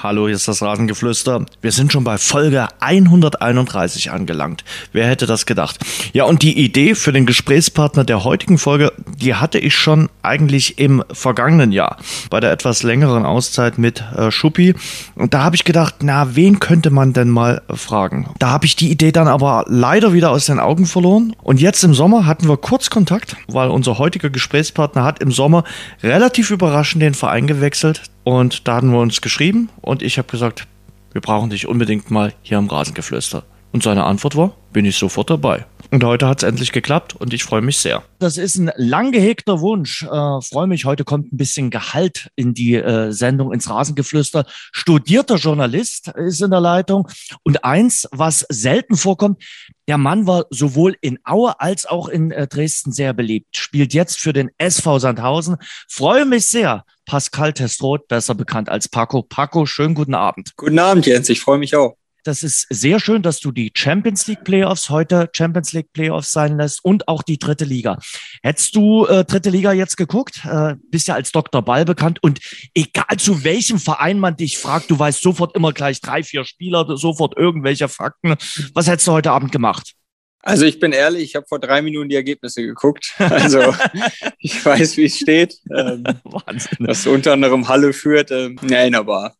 Hallo, hier ist das Rasengeflüster. Wir sind schon bei Folge 131 angelangt. Wer hätte das gedacht? Ja, und die Idee für den Gesprächspartner der heutigen Folge, die hatte ich schon eigentlich im vergangenen Jahr bei der etwas längeren Auszeit mit äh, Schuppi. Und da habe ich gedacht, na, wen könnte man denn mal fragen? Da habe ich die Idee dann aber leider wieder aus den Augen verloren. Und jetzt im Sommer hatten wir kurz Kontakt, weil unser heutiger Gesprächspartner hat im Sommer relativ überraschend den Verein gewechselt. Und da hatten wir uns geschrieben und ich habe gesagt, wir brauchen dich unbedingt mal hier am Rasengeflüster. Und seine Antwort war, bin ich sofort dabei. Und heute hat es endlich geklappt und ich freue mich sehr. Das ist ein lang gehegter Wunsch. Äh, freue mich, heute kommt ein bisschen Gehalt in die äh, Sendung ins Rasengeflüster. Studierter Journalist ist in der Leitung. Und eins, was selten vorkommt, der Mann war sowohl in Aue als auch in äh, Dresden sehr beliebt. Spielt jetzt für den SV Sandhausen. Freue mich sehr. Pascal Testroth, besser bekannt als Paco. Paco, schönen guten Abend. Guten Abend, Jens. Ich freue mich auch. Das ist sehr schön, dass du die Champions League Playoffs heute Champions League Playoffs sein lässt und auch die dritte Liga. Hättest du äh, dritte Liga jetzt geguckt? Äh, bist ja als Dr. Ball bekannt und egal zu welchem Verein man dich fragt, du weißt sofort immer gleich drei, vier Spieler, sofort irgendwelche Fakten. Was hättest du heute Abend gemacht? Also ich bin ehrlich, ich habe vor drei Minuten die Ergebnisse geguckt. Also ich weiß, wie es steht. Ähm, Wahnsinn. Dass unter anderem Halle führt. Ähm, nein, aber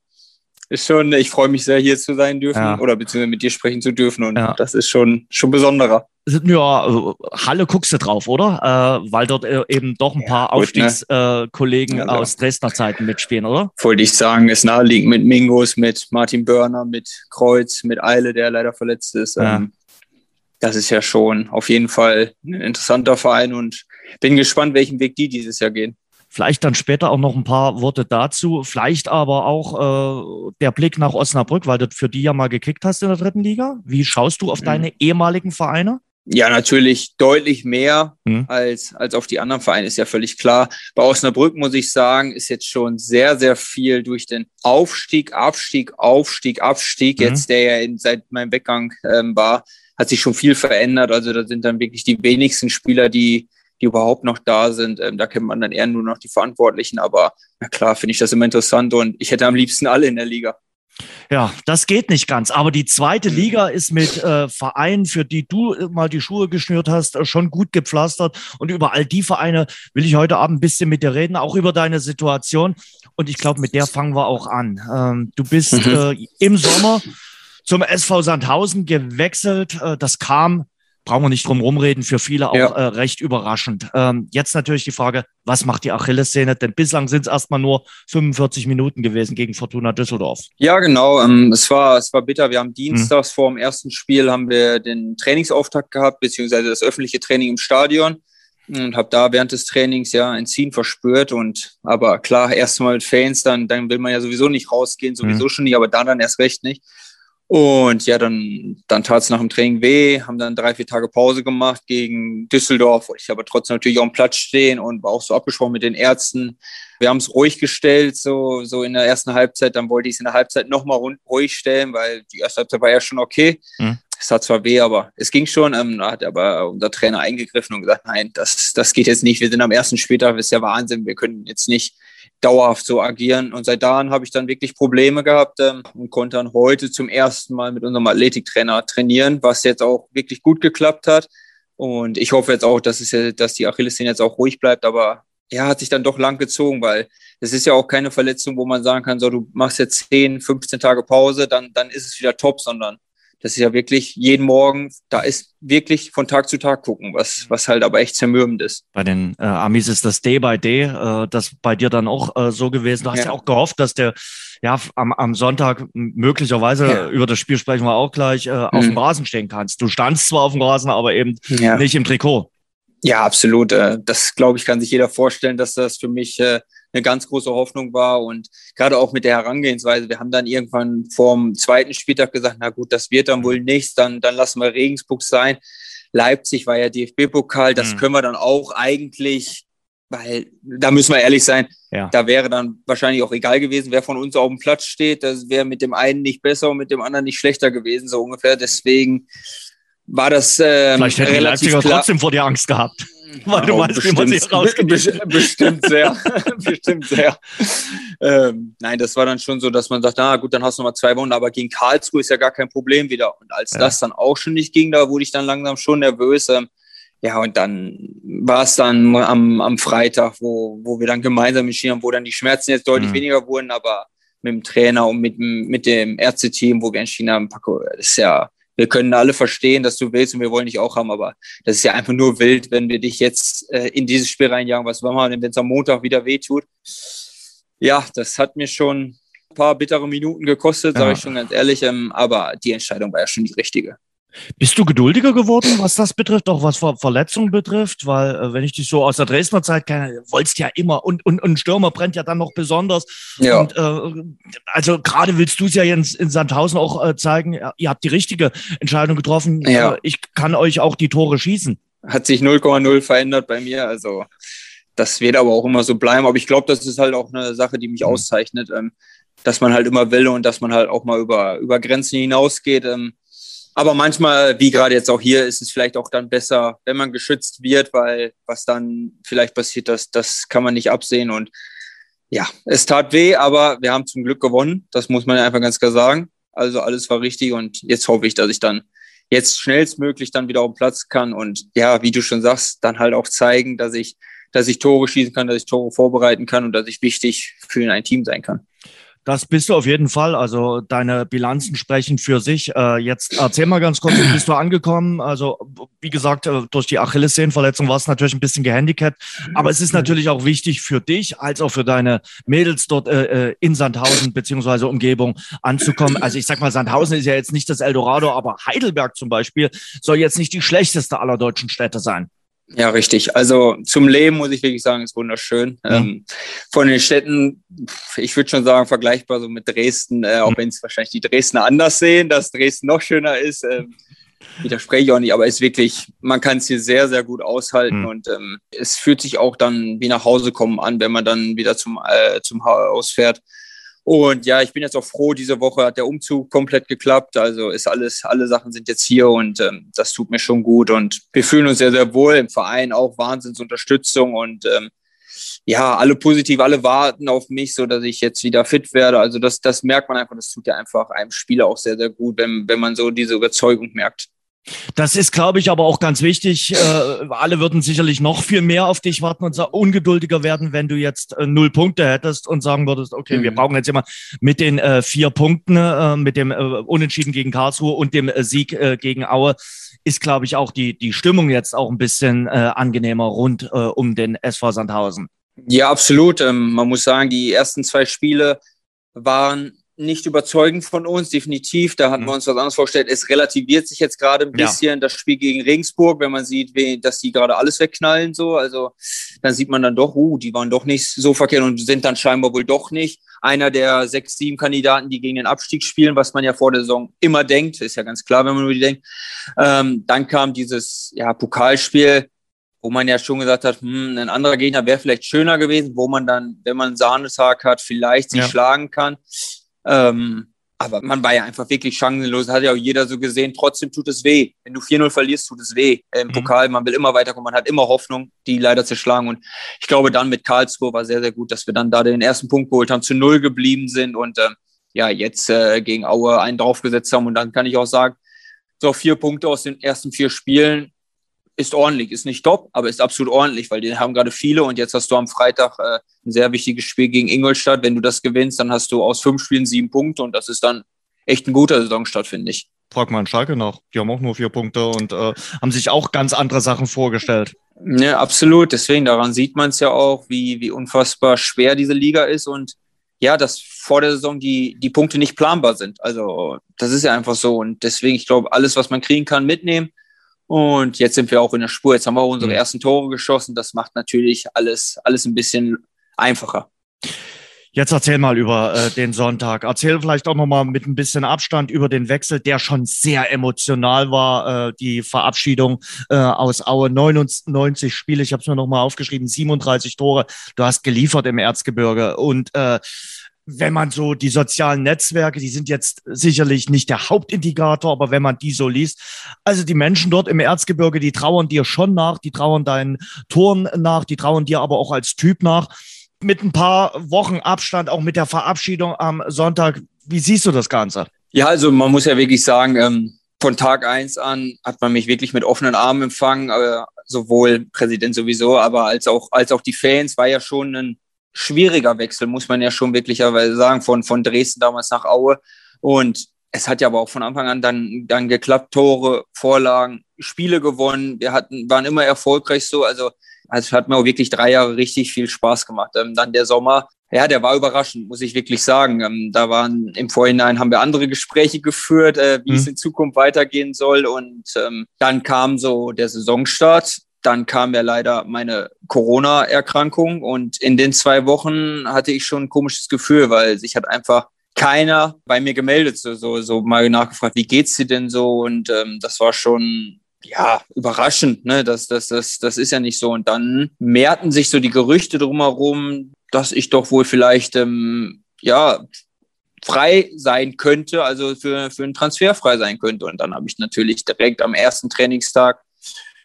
ist schon, ich freue mich sehr, hier zu sein dürfen ja. oder beziehungsweise mit dir sprechen zu dürfen und ja. das ist schon, schon besonderer. Ja, also, Halle guckst du drauf, oder? Äh, weil dort äh, eben doch ein paar ja, ne? Aufstiegskollegen ne? aus Dresdner Zeiten mitspielen, oder? Wollte ich sagen, ist naheliegend mit Mingos, mit Martin Börner, mit Kreuz, mit Eile, der leider verletzt ist. Ähm, das ist ja schon auf jeden Fall ein interessanter Verein und bin gespannt, welchen Weg die dieses Jahr gehen. Vielleicht dann später auch noch ein paar Worte dazu. Vielleicht aber auch äh, der Blick nach Osnabrück, weil du für die ja mal gekickt hast in der dritten Liga. Wie schaust du auf mhm. deine ehemaligen Vereine? Ja, natürlich deutlich mehr mhm. als, als auf die anderen Vereine, ist ja völlig klar. Bei Osnabrück muss ich sagen, ist jetzt schon sehr, sehr viel durch den Aufstieg, Abstieg, Aufstieg, Abstieg, mhm. jetzt der ja in, seit meinem Weggang ähm, war, hat sich schon viel verändert. Also da sind dann wirklich die wenigsten Spieler, die die überhaupt noch da sind. Ähm, da kennt man dann eher nur noch die Verantwortlichen. Aber na klar, finde ich das immer interessant und ich hätte am liebsten alle in der Liga. Ja, das geht nicht ganz. Aber die zweite Liga ist mit äh, Vereinen, für die du mal die Schuhe geschnürt hast, äh, schon gut gepflastert. Und über all die Vereine will ich heute Abend ein bisschen mit dir reden, auch über deine Situation. Und ich glaube, mit der fangen wir auch an. Ähm, du bist mhm. äh, im Sommer zum SV Sandhausen gewechselt. Äh, das kam brauchen wir nicht drum rumreden, für viele auch ja. äh, recht überraschend. Ähm, jetzt natürlich die Frage, was macht die Achillessehne? Denn bislang sind es erstmal nur 45 Minuten gewesen gegen Fortuna Düsseldorf. Ja, genau. Ähm, es, war, es war bitter. Wir haben dienstags hm. vor dem ersten Spiel haben wir den Trainingsauftakt gehabt, beziehungsweise das öffentliche Training im Stadion und habe da während des Trainings ja ein Ziehen verspürt und aber klar erstmal mit Fans dann dann will man ja sowieso nicht rausgehen sowieso mhm. schon nicht aber da dann erst recht nicht und ja, dann, dann tat es nach dem Training weh, haben dann drei, vier Tage Pause gemacht gegen Düsseldorf. Ich aber trotzdem natürlich auch am Platz stehen und war auch so abgesprochen mit den Ärzten. Wir haben es ruhig gestellt, so, so in der ersten Halbzeit. Dann wollte ich es in der Halbzeit nochmal ruhig stellen, weil die erste Halbzeit war ja schon okay. Mhm. Es hat zwar weh, aber es ging schon. Ähm, da hat aber unser Trainer eingegriffen und gesagt, nein, das, das geht jetzt nicht. Wir sind am ersten Spieltag, das ist ja Wahnsinn. Wir können jetzt nicht dauerhaft so agieren. Und seit dahin habe ich dann wirklich Probleme gehabt ähm, und konnte dann heute zum ersten Mal mit unserem Athletiktrainer trainieren, was jetzt auch wirklich gut geklappt hat. Und ich hoffe jetzt auch, dass, es, dass die Achillessehne jetzt auch ruhig bleibt. Aber ja, hat sich dann doch lang gezogen, weil es ist ja auch keine Verletzung, wo man sagen kann, so du machst jetzt 10, 15 Tage Pause, dann, dann ist es wieder top, sondern das ist ja wirklich jeden Morgen, da ist wirklich von Tag zu Tag gucken, was, was halt aber echt zermürbend ist. Bei den äh, Amis ist das Day by Day, äh, das bei dir dann auch äh, so gewesen. Du hast ja. ja auch gehofft, dass der ja am, am Sonntag möglicherweise ja. über das Spiel sprechen wir auch gleich äh, auf mhm. dem Rasen stehen kannst. Du standst zwar auf dem Rasen, aber eben ja. nicht im Trikot. Ja, absolut. Äh, das glaube ich, kann sich jeder vorstellen, dass das für mich äh, eine ganz große Hoffnung war. Und gerade auch mit der Herangehensweise, wir haben dann irgendwann vorm zweiten Spieltag gesagt, na gut, das wird dann wohl nichts, dann, dann lassen wir Regensburg sein. Leipzig war ja DFB-Pokal, das mhm. können wir dann auch eigentlich, weil da müssen wir ehrlich sein, ja. da wäre dann wahrscheinlich auch egal gewesen, wer von uns auf dem Platz steht. Das wäre mit dem einen nicht besser und mit dem anderen nicht schlechter gewesen, so ungefähr. Deswegen war das ähm, Vielleicht hätten die Leipziger trotzdem vor dir Angst gehabt. Weil du weißt, bestimmt, wie man rausgeht. Bestimmt sehr. bestimmt sehr. Ähm, nein, das war dann schon so, dass man sagt, na gut, dann hast du noch mal zwei Wochen, aber gegen Karlsruhe ist ja gar kein Problem wieder. Und als ja. das dann auch schon nicht ging, da wurde ich dann langsam schon nervös. Ähm, ja, und dann war es dann am, am Freitag, wo, wo wir dann gemeinsam entschieden haben, wo dann die Schmerzen jetzt deutlich mhm. weniger wurden, aber mit dem Trainer und mit, mit dem Ärzteteam, wo wir entschieden haben, Paco, das ist ja, wir können alle verstehen, dass du willst und wir wollen dich auch haben, aber das ist ja einfach nur wild, wenn wir dich jetzt äh, in dieses Spiel reinjagen. Was wir denn, wenn es am Montag wieder wehtut? Ja, das hat mir schon ein paar bittere Minuten gekostet, sage ich schon ganz ehrlich, ähm, aber die Entscheidung war ja schon die richtige. Bist du geduldiger geworden, was das betrifft, auch was Ver Verletzungen betrifft? Weil, äh, wenn ich dich so aus der Dresdner Zeit kenne, wolltest ja immer und, und, und Stürmer brennt ja dann noch besonders. Ja. Und, äh, also gerade willst du es ja jetzt in Sandhausen auch äh, zeigen, ihr habt die richtige Entscheidung getroffen. Ja. Äh, ich kann euch auch die Tore schießen. Hat sich 0,0 verändert bei mir. Also das wird aber auch immer so bleiben. Aber ich glaube, das ist halt auch eine Sache, die mich mhm. auszeichnet, ähm, dass man halt immer will und dass man halt auch mal über, über Grenzen hinausgeht. Ähm, aber manchmal, wie gerade jetzt auch hier, ist es vielleicht auch dann besser, wenn man geschützt wird, weil was dann vielleicht passiert, das, das kann man nicht absehen. Und ja, es tat weh, aber wir haben zum Glück gewonnen. Das muss man einfach ganz klar sagen. Also alles war richtig und jetzt hoffe ich, dass ich dann jetzt schnellstmöglich dann wieder auf den Platz kann und ja, wie du schon sagst, dann halt auch zeigen, dass ich, dass ich Tore schießen kann, dass ich Tore vorbereiten kann und dass ich wichtig für ein Team sein kann. Das bist du auf jeden Fall. Also deine Bilanzen sprechen für sich. Äh, jetzt erzähl mal ganz kurz, wie bist du angekommen? Also wie gesagt, äh, durch die Achillessehnenverletzung war es natürlich ein bisschen gehandicapt. Aber es ist natürlich auch wichtig für dich als auch für deine Mädels dort äh, äh, in Sandhausen beziehungsweise Umgebung anzukommen. Also ich sag mal, Sandhausen ist ja jetzt nicht das Eldorado, aber Heidelberg zum Beispiel soll jetzt nicht die schlechteste aller deutschen Städte sein. Ja, richtig. Also zum Leben muss ich wirklich sagen, ist wunderschön. Ja. Ähm, von den Städten, ich würde schon sagen, vergleichbar so mit Dresden, äh, auch mhm. wenn es wahrscheinlich die Dresdner anders sehen, dass Dresden noch schöner ist. Ähm, widerspreche ich auch nicht, aber es ist wirklich, man kann es hier sehr, sehr gut aushalten mhm. und ähm, es fühlt sich auch dann wie nach Hause kommen an, wenn man dann wieder zum, äh, zum Haus fährt. Und ja, ich bin jetzt auch froh, diese Woche hat der Umzug komplett geklappt. Also ist alles, alle Sachen sind jetzt hier und ähm, das tut mir schon gut. Und wir fühlen uns sehr, sehr wohl im Verein, auch Wahnsinnsunterstützung und ähm, ja, alle positiv, alle warten auf mich, so dass ich jetzt wieder fit werde. Also das, das merkt man einfach, das tut ja einfach einem Spieler auch sehr, sehr gut, wenn, wenn man so diese Überzeugung merkt. Das ist, glaube ich, aber auch ganz wichtig. Äh, alle würden sicherlich noch viel mehr auf dich warten und ungeduldiger werden, wenn du jetzt äh, null Punkte hättest und sagen würdest, okay, mhm. wir brauchen jetzt immer mit den äh, vier Punkten, äh, mit dem äh, Unentschieden gegen Karlsruhe und dem äh, Sieg gegen Aue, ist, glaube ich, auch die, die Stimmung jetzt auch ein bisschen angenehmer rund um den SV Sandhausen. Ja, absolut. Ähm, man muss sagen, die ersten zwei Spiele waren nicht überzeugend von uns, definitiv. Da hatten mhm. wir uns was anderes vorgestellt. Es relativiert sich jetzt gerade ein bisschen ja. das Spiel gegen Regensburg, wenn man sieht, dass die gerade alles wegknallen, so. Also, dann sieht man dann doch, uh, die waren doch nicht so verkehrt und sind dann scheinbar wohl doch nicht einer der sechs, sieben Kandidaten, die gegen den Abstieg spielen, was man ja vor der Saison immer denkt. Ist ja ganz klar, wenn man nur die denkt. Ähm, dann kam dieses, ja, Pokalspiel, wo man ja schon gesagt hat, hm, ein anderer Gegner wäre vielleicht schöner gewesen, wo man dann, wenn man einen Sahnetag hat, vielleicht sich ja. schlagen kann. Ähm, aber man war ja einfach wirklich chancenlos. Hat ja auch jeder so gesehen. Trotzdem tut es weh. Wenn du 4-0 verlierst, tut es weh. Äh, Im mhm. Pokal, man will immer weiterkommen. Man hat immer Hoffnung, die leider zerschlagen. Und ich glaube, dann mit Karlsruhe war sehr, sehr gut, dass wir dann da den ersten Punkt geholt haben, zu Null geblieben sind und äh, ja, jetzt äh, gegen Aue einen draufgesetzt haben. Und dann kann ich auch sagen, so vier Punkte aus den ersten vier Spielen ist ordentlich, ist nicht top, aber ist absolut ordentlich, weil die haben gerade viele und jetzt hast du am Freitag äh, ein sehr wichtiges Spiel gegen Ingolstadt. Wenn du das gewinnst, dann hast du aus fünf Spielen sieben Punkte und das ist dann echt ein guter Saisonstart, finde ich. Frag mal einen Schalke nach. Die haben auch nur vier Punkte und äh, haben sich auch ganz andere Sachen vorgestellt. Ja, absolut. Deswegen, daran sieht man es ja auch, wie, wie unfassbar schwer diese Liga ist und ja, dass vor der Saison die, die Punkte nicht planbar sind. Also das ist ja einfach so. Und deswegen, ich glaube, alles, was man kriegen kann, mitnehmen. Und jetzt sind wir auch in der Spur. Jetzt haben wir auch unsere mhm. ersten Tore geschossen. Das macht natürlich alles, alles ein bisschen einfacher. Jetzt erzähl mal über äh, den Sonntag. Erzähl vielleicht auch noch mal mit ein bisschen Abstand über den Wechsel, der schon sehr emotional war. Äh, die Verabschiedung äh, aus Aue, 99 Spiele. Ich habe es mir noch mal aufgeschrieben, 37 Tore. Du hast geliefert im Erzgebirge und äh, wenn man so die sozialen Netzwerke, die sind jetzt sicherlich nicht der Hauptindikator, aber wenn man die so liest, also die Menschen dort im Erzgebirge, die trauern dir schon nach, die trauern deinen Toren nach, die trauern dir aber auch als Typ nach. Mit ein paar Wochen Abstand, auch mit der Verabschiedung am Sonntag. Wie siehst du das Ganze? Ja, also man muss ja wirklich sagen, ähm, von Tag eins an hat man mich wirklich mit offenen Armen empfangen, äh, sowohl Präsident sowieso, aber als auch, als auch die Fans, war ja schon ein schwieriger Wechsel, muss man ja schon wirklicherweise sagen, von, von Dresden damals nach Aue. Und es hat ja aber auch von Anfang an dann, dann geklappt, Tore, Vorlagen, Spiele gewonnen. Wir hatten, waren immer erfolgreich so. Also, also hat mir auch wirklich drei Jahre richtig viel Spaß gemacht. Ähm, dann der Sommer, ja, der war überraschend, muss ich wirklich sagen. Ähm, da waren im Vorhinein haben wir andere Gespräche geführt, äh, wie mhm. es in Zukunft weitergehen soll. Und ähm, dann kam so der Saisonstart dann kam ja leider meine Corona-Erkrankung und in den zwei Wochen hatte ich schon ein komisches Gefühl, weil sich hat einfach keiner bei mir gemeldet, so, so, so mal nachgefragt, wie geht's dir denn so? Und ähm, das war schon ja, überraschend, ne? Das, das, das, das ist ja nicht so. Und dann mehrten sich so die Gerüchte drumherum, dass ich doch wohl vielleicht ähm, ja frei sein könnte, also für, für einen Transfer frei sein könnte. Und dann habe ich natürlich direkt am ersten Trainingstag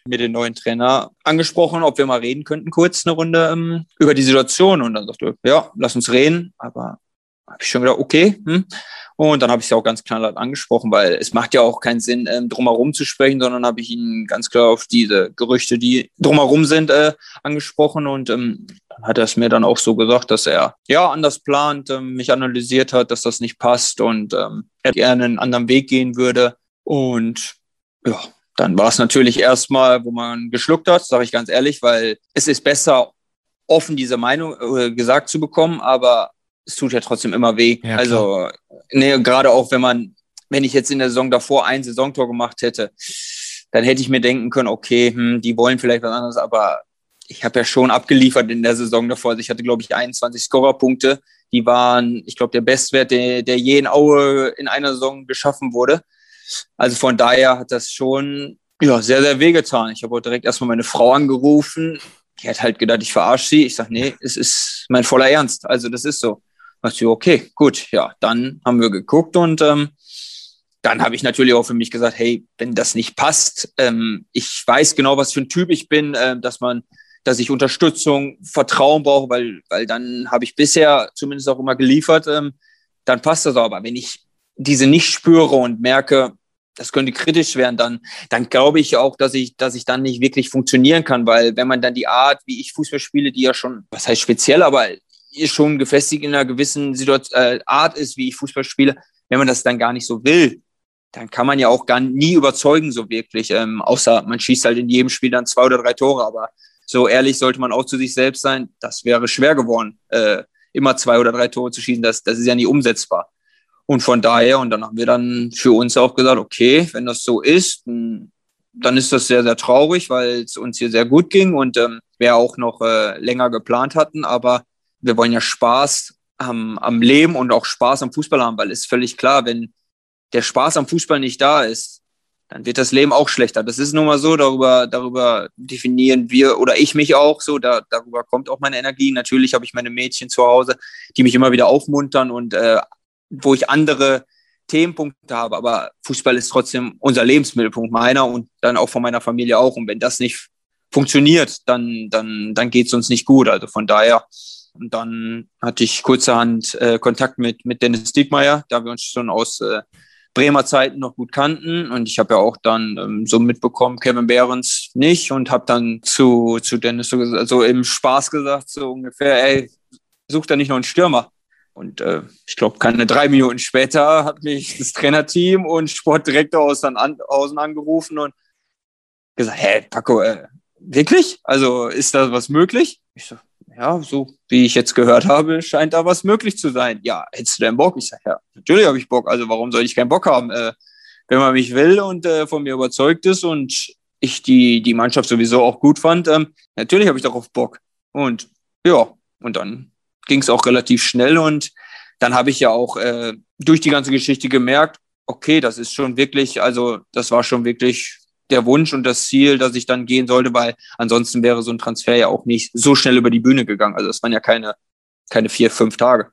mir den neuen Trainer angesprochen, ob wir mal reden könnten, kurz eine Runde ähm, über die Situation. Und dann sagte er, ja, lass uns reden. Aber habe ich schon gedacht, okay. Hm. Und dann habe ich es auch ganz klar angesprochen, weil es macht ja auch keinen Sinn, ähm, drumherum zu sprechen, sondern habe ich ihn ganz klar auf diese Gerüchte, die drumherum sind, äh, angesprochen. Und ähm, hat er es mir dann auch so gesagt, dass er ja anders plant, ähm, mich analysiert hat, dass das nicht passt und ähm, er gerne einen anderen Weg gehen würde. Und ja, dann war es natürlich erstmal, wo man geschluckt hat, sage ich ganz ehrlich, weil es ist besser, offen diese Meinung äh, gesagt zu bekommen, aber es tut ja trotzdem immer weh. Ja, also, nee, gerade auch wenn man, wenn ich jetzt in der Saison davor ein Saisontor gemacht hätte, dann hätte ich mir denken können, okay, hm, die wollen vielleicht was anderes, aber ich habe ja schon abgeliefert in der Saison davor. Also ich hatte, glaube ich, 21 Scorerpunkte. Die waren, ich glaube, der Bestwert, der, der je in Aue in einer Saison geschaffen wurde. Also von daher hat das schon ja, sehr, sehr wehgetan. Ich habe auch direkt erstmal meine Frau angerufen. Die hat halt gedacht, ich verarsche sie. Ich sage, nee, es ist mein voller Ernst. Also das ist so. Ich dachte, okay, gut, ja, dann haben wir geguckt und ähm, dann habe ich natürlich auch für mich gesagt, hey, wenn das nicht passt, ähm, ich weiß genau, was für ein Typ ich bin, äh, dass man, dass ich Unterstützung, Vertrauen brauche, weil, weil dann habe ich bisher zumindest auch immer geliefert, ähm, dann passt das. Aber wenn ich diese nicht spüre und merke, das könnte kritisch werden, dann, dann glaube ich auch, dass ich, dass ich dann nicht wirklich funktionieren kann, weil wenn man dann die Art, wie ich Fußball spiele, die ja schon, was heißt speziell, aber schon gefestigt in einer gewissen Situation, äh, Art ist, wie ich Fußball spiele, wenn man das dann gar nicht so will, dann kann man ja auch gar nie überzeugen, so wirklich, ähm, außer man schießt halt in jedem Spiel dann zwei oder drei Tore, aber so ehrlich sollte man auch zu sich selbst sein, das wäre schwer geworden, äh, immer zwei oder drei Tore zu schießen, das, das ist ja nie umsetzbar. Und von daher, und dann haben wir dann für uns auch gesagt, okay, wenn das so ist, dann ist das sehr, sehr traurig, weil es uns hier sehr gut ging und ähm, wir auch noch äh, länger geplant hatten. Aber wir wollen ja Spaß am, am Leben und auch Spaß am Fußball haben, weil es völlig klar, wenn der Spaß am Fußball nicht da ist, dann wird das Leben auch schlechter. Das ist nun mal so, darüber, darüber definieren wir oder ich mich auch so, da, darüber kommt auch meine Energie. Natürlich habe ich meine Mädchen zu Hause, die mich immer wieder aufmuntern und äh, wo ich andere Themenpunkte habe, aber Fußball ist trotzdem unser Lebensmittelpunkt, meiner und dann auch von meiner Familie auch. Und wenn das nicht funktioniert, dann, dann, dann geht es uns nicht gut. Also von daher, und dann hatte ich kurzerhand äh, Kontakt mit, mit Dennis Diekmeyer, da wir uns schon aus äh, Bremer Zeiten noch gut kannten. Und ich habe ja auch dann ähm, so mitbekommen, Kevin Behrens nicht und habe dann zu, zu Dennis so, so im Spaß gesagt, so ungefähr, ey, sucht da nicht noch einen Stürmer. Und äh, ich glaube, keine drei Minuten später hat mich das Trainerteam und Sportdirektor aus Sandhausen angerufen und gesagt, hä, Paco, äh, wirklich? Also ist da was möglich? Ich so, ja, so wie ich jetzt gehört habe, scheint da was möglich zu sein. Ja, hättest du denn Bock? Ich sage, ja, natürlich habe ich Bock. Also warum soll ich keinen Bock haben? Äh, wenn man mich will und äh, von mir überzeugt ist und ich die, die Mannschaft sowieso auch gut fand, ähm, natürlich habe ich darauf Bock. Und ja, und dann ging es auch relativ schnell und dann habe ich ja auch äh, durch die ganze Geschichte gemerkt, okay, das ist schon wirklich, also das war schon wirklich der Wunsch und das Ziel, dass ich dann gehen sollte, weil ansonsten wäre so ein Transfer ja auch nicht so schnell über die Bühne gegangen. Also es waren ja keine, keine vier, fünf Tage.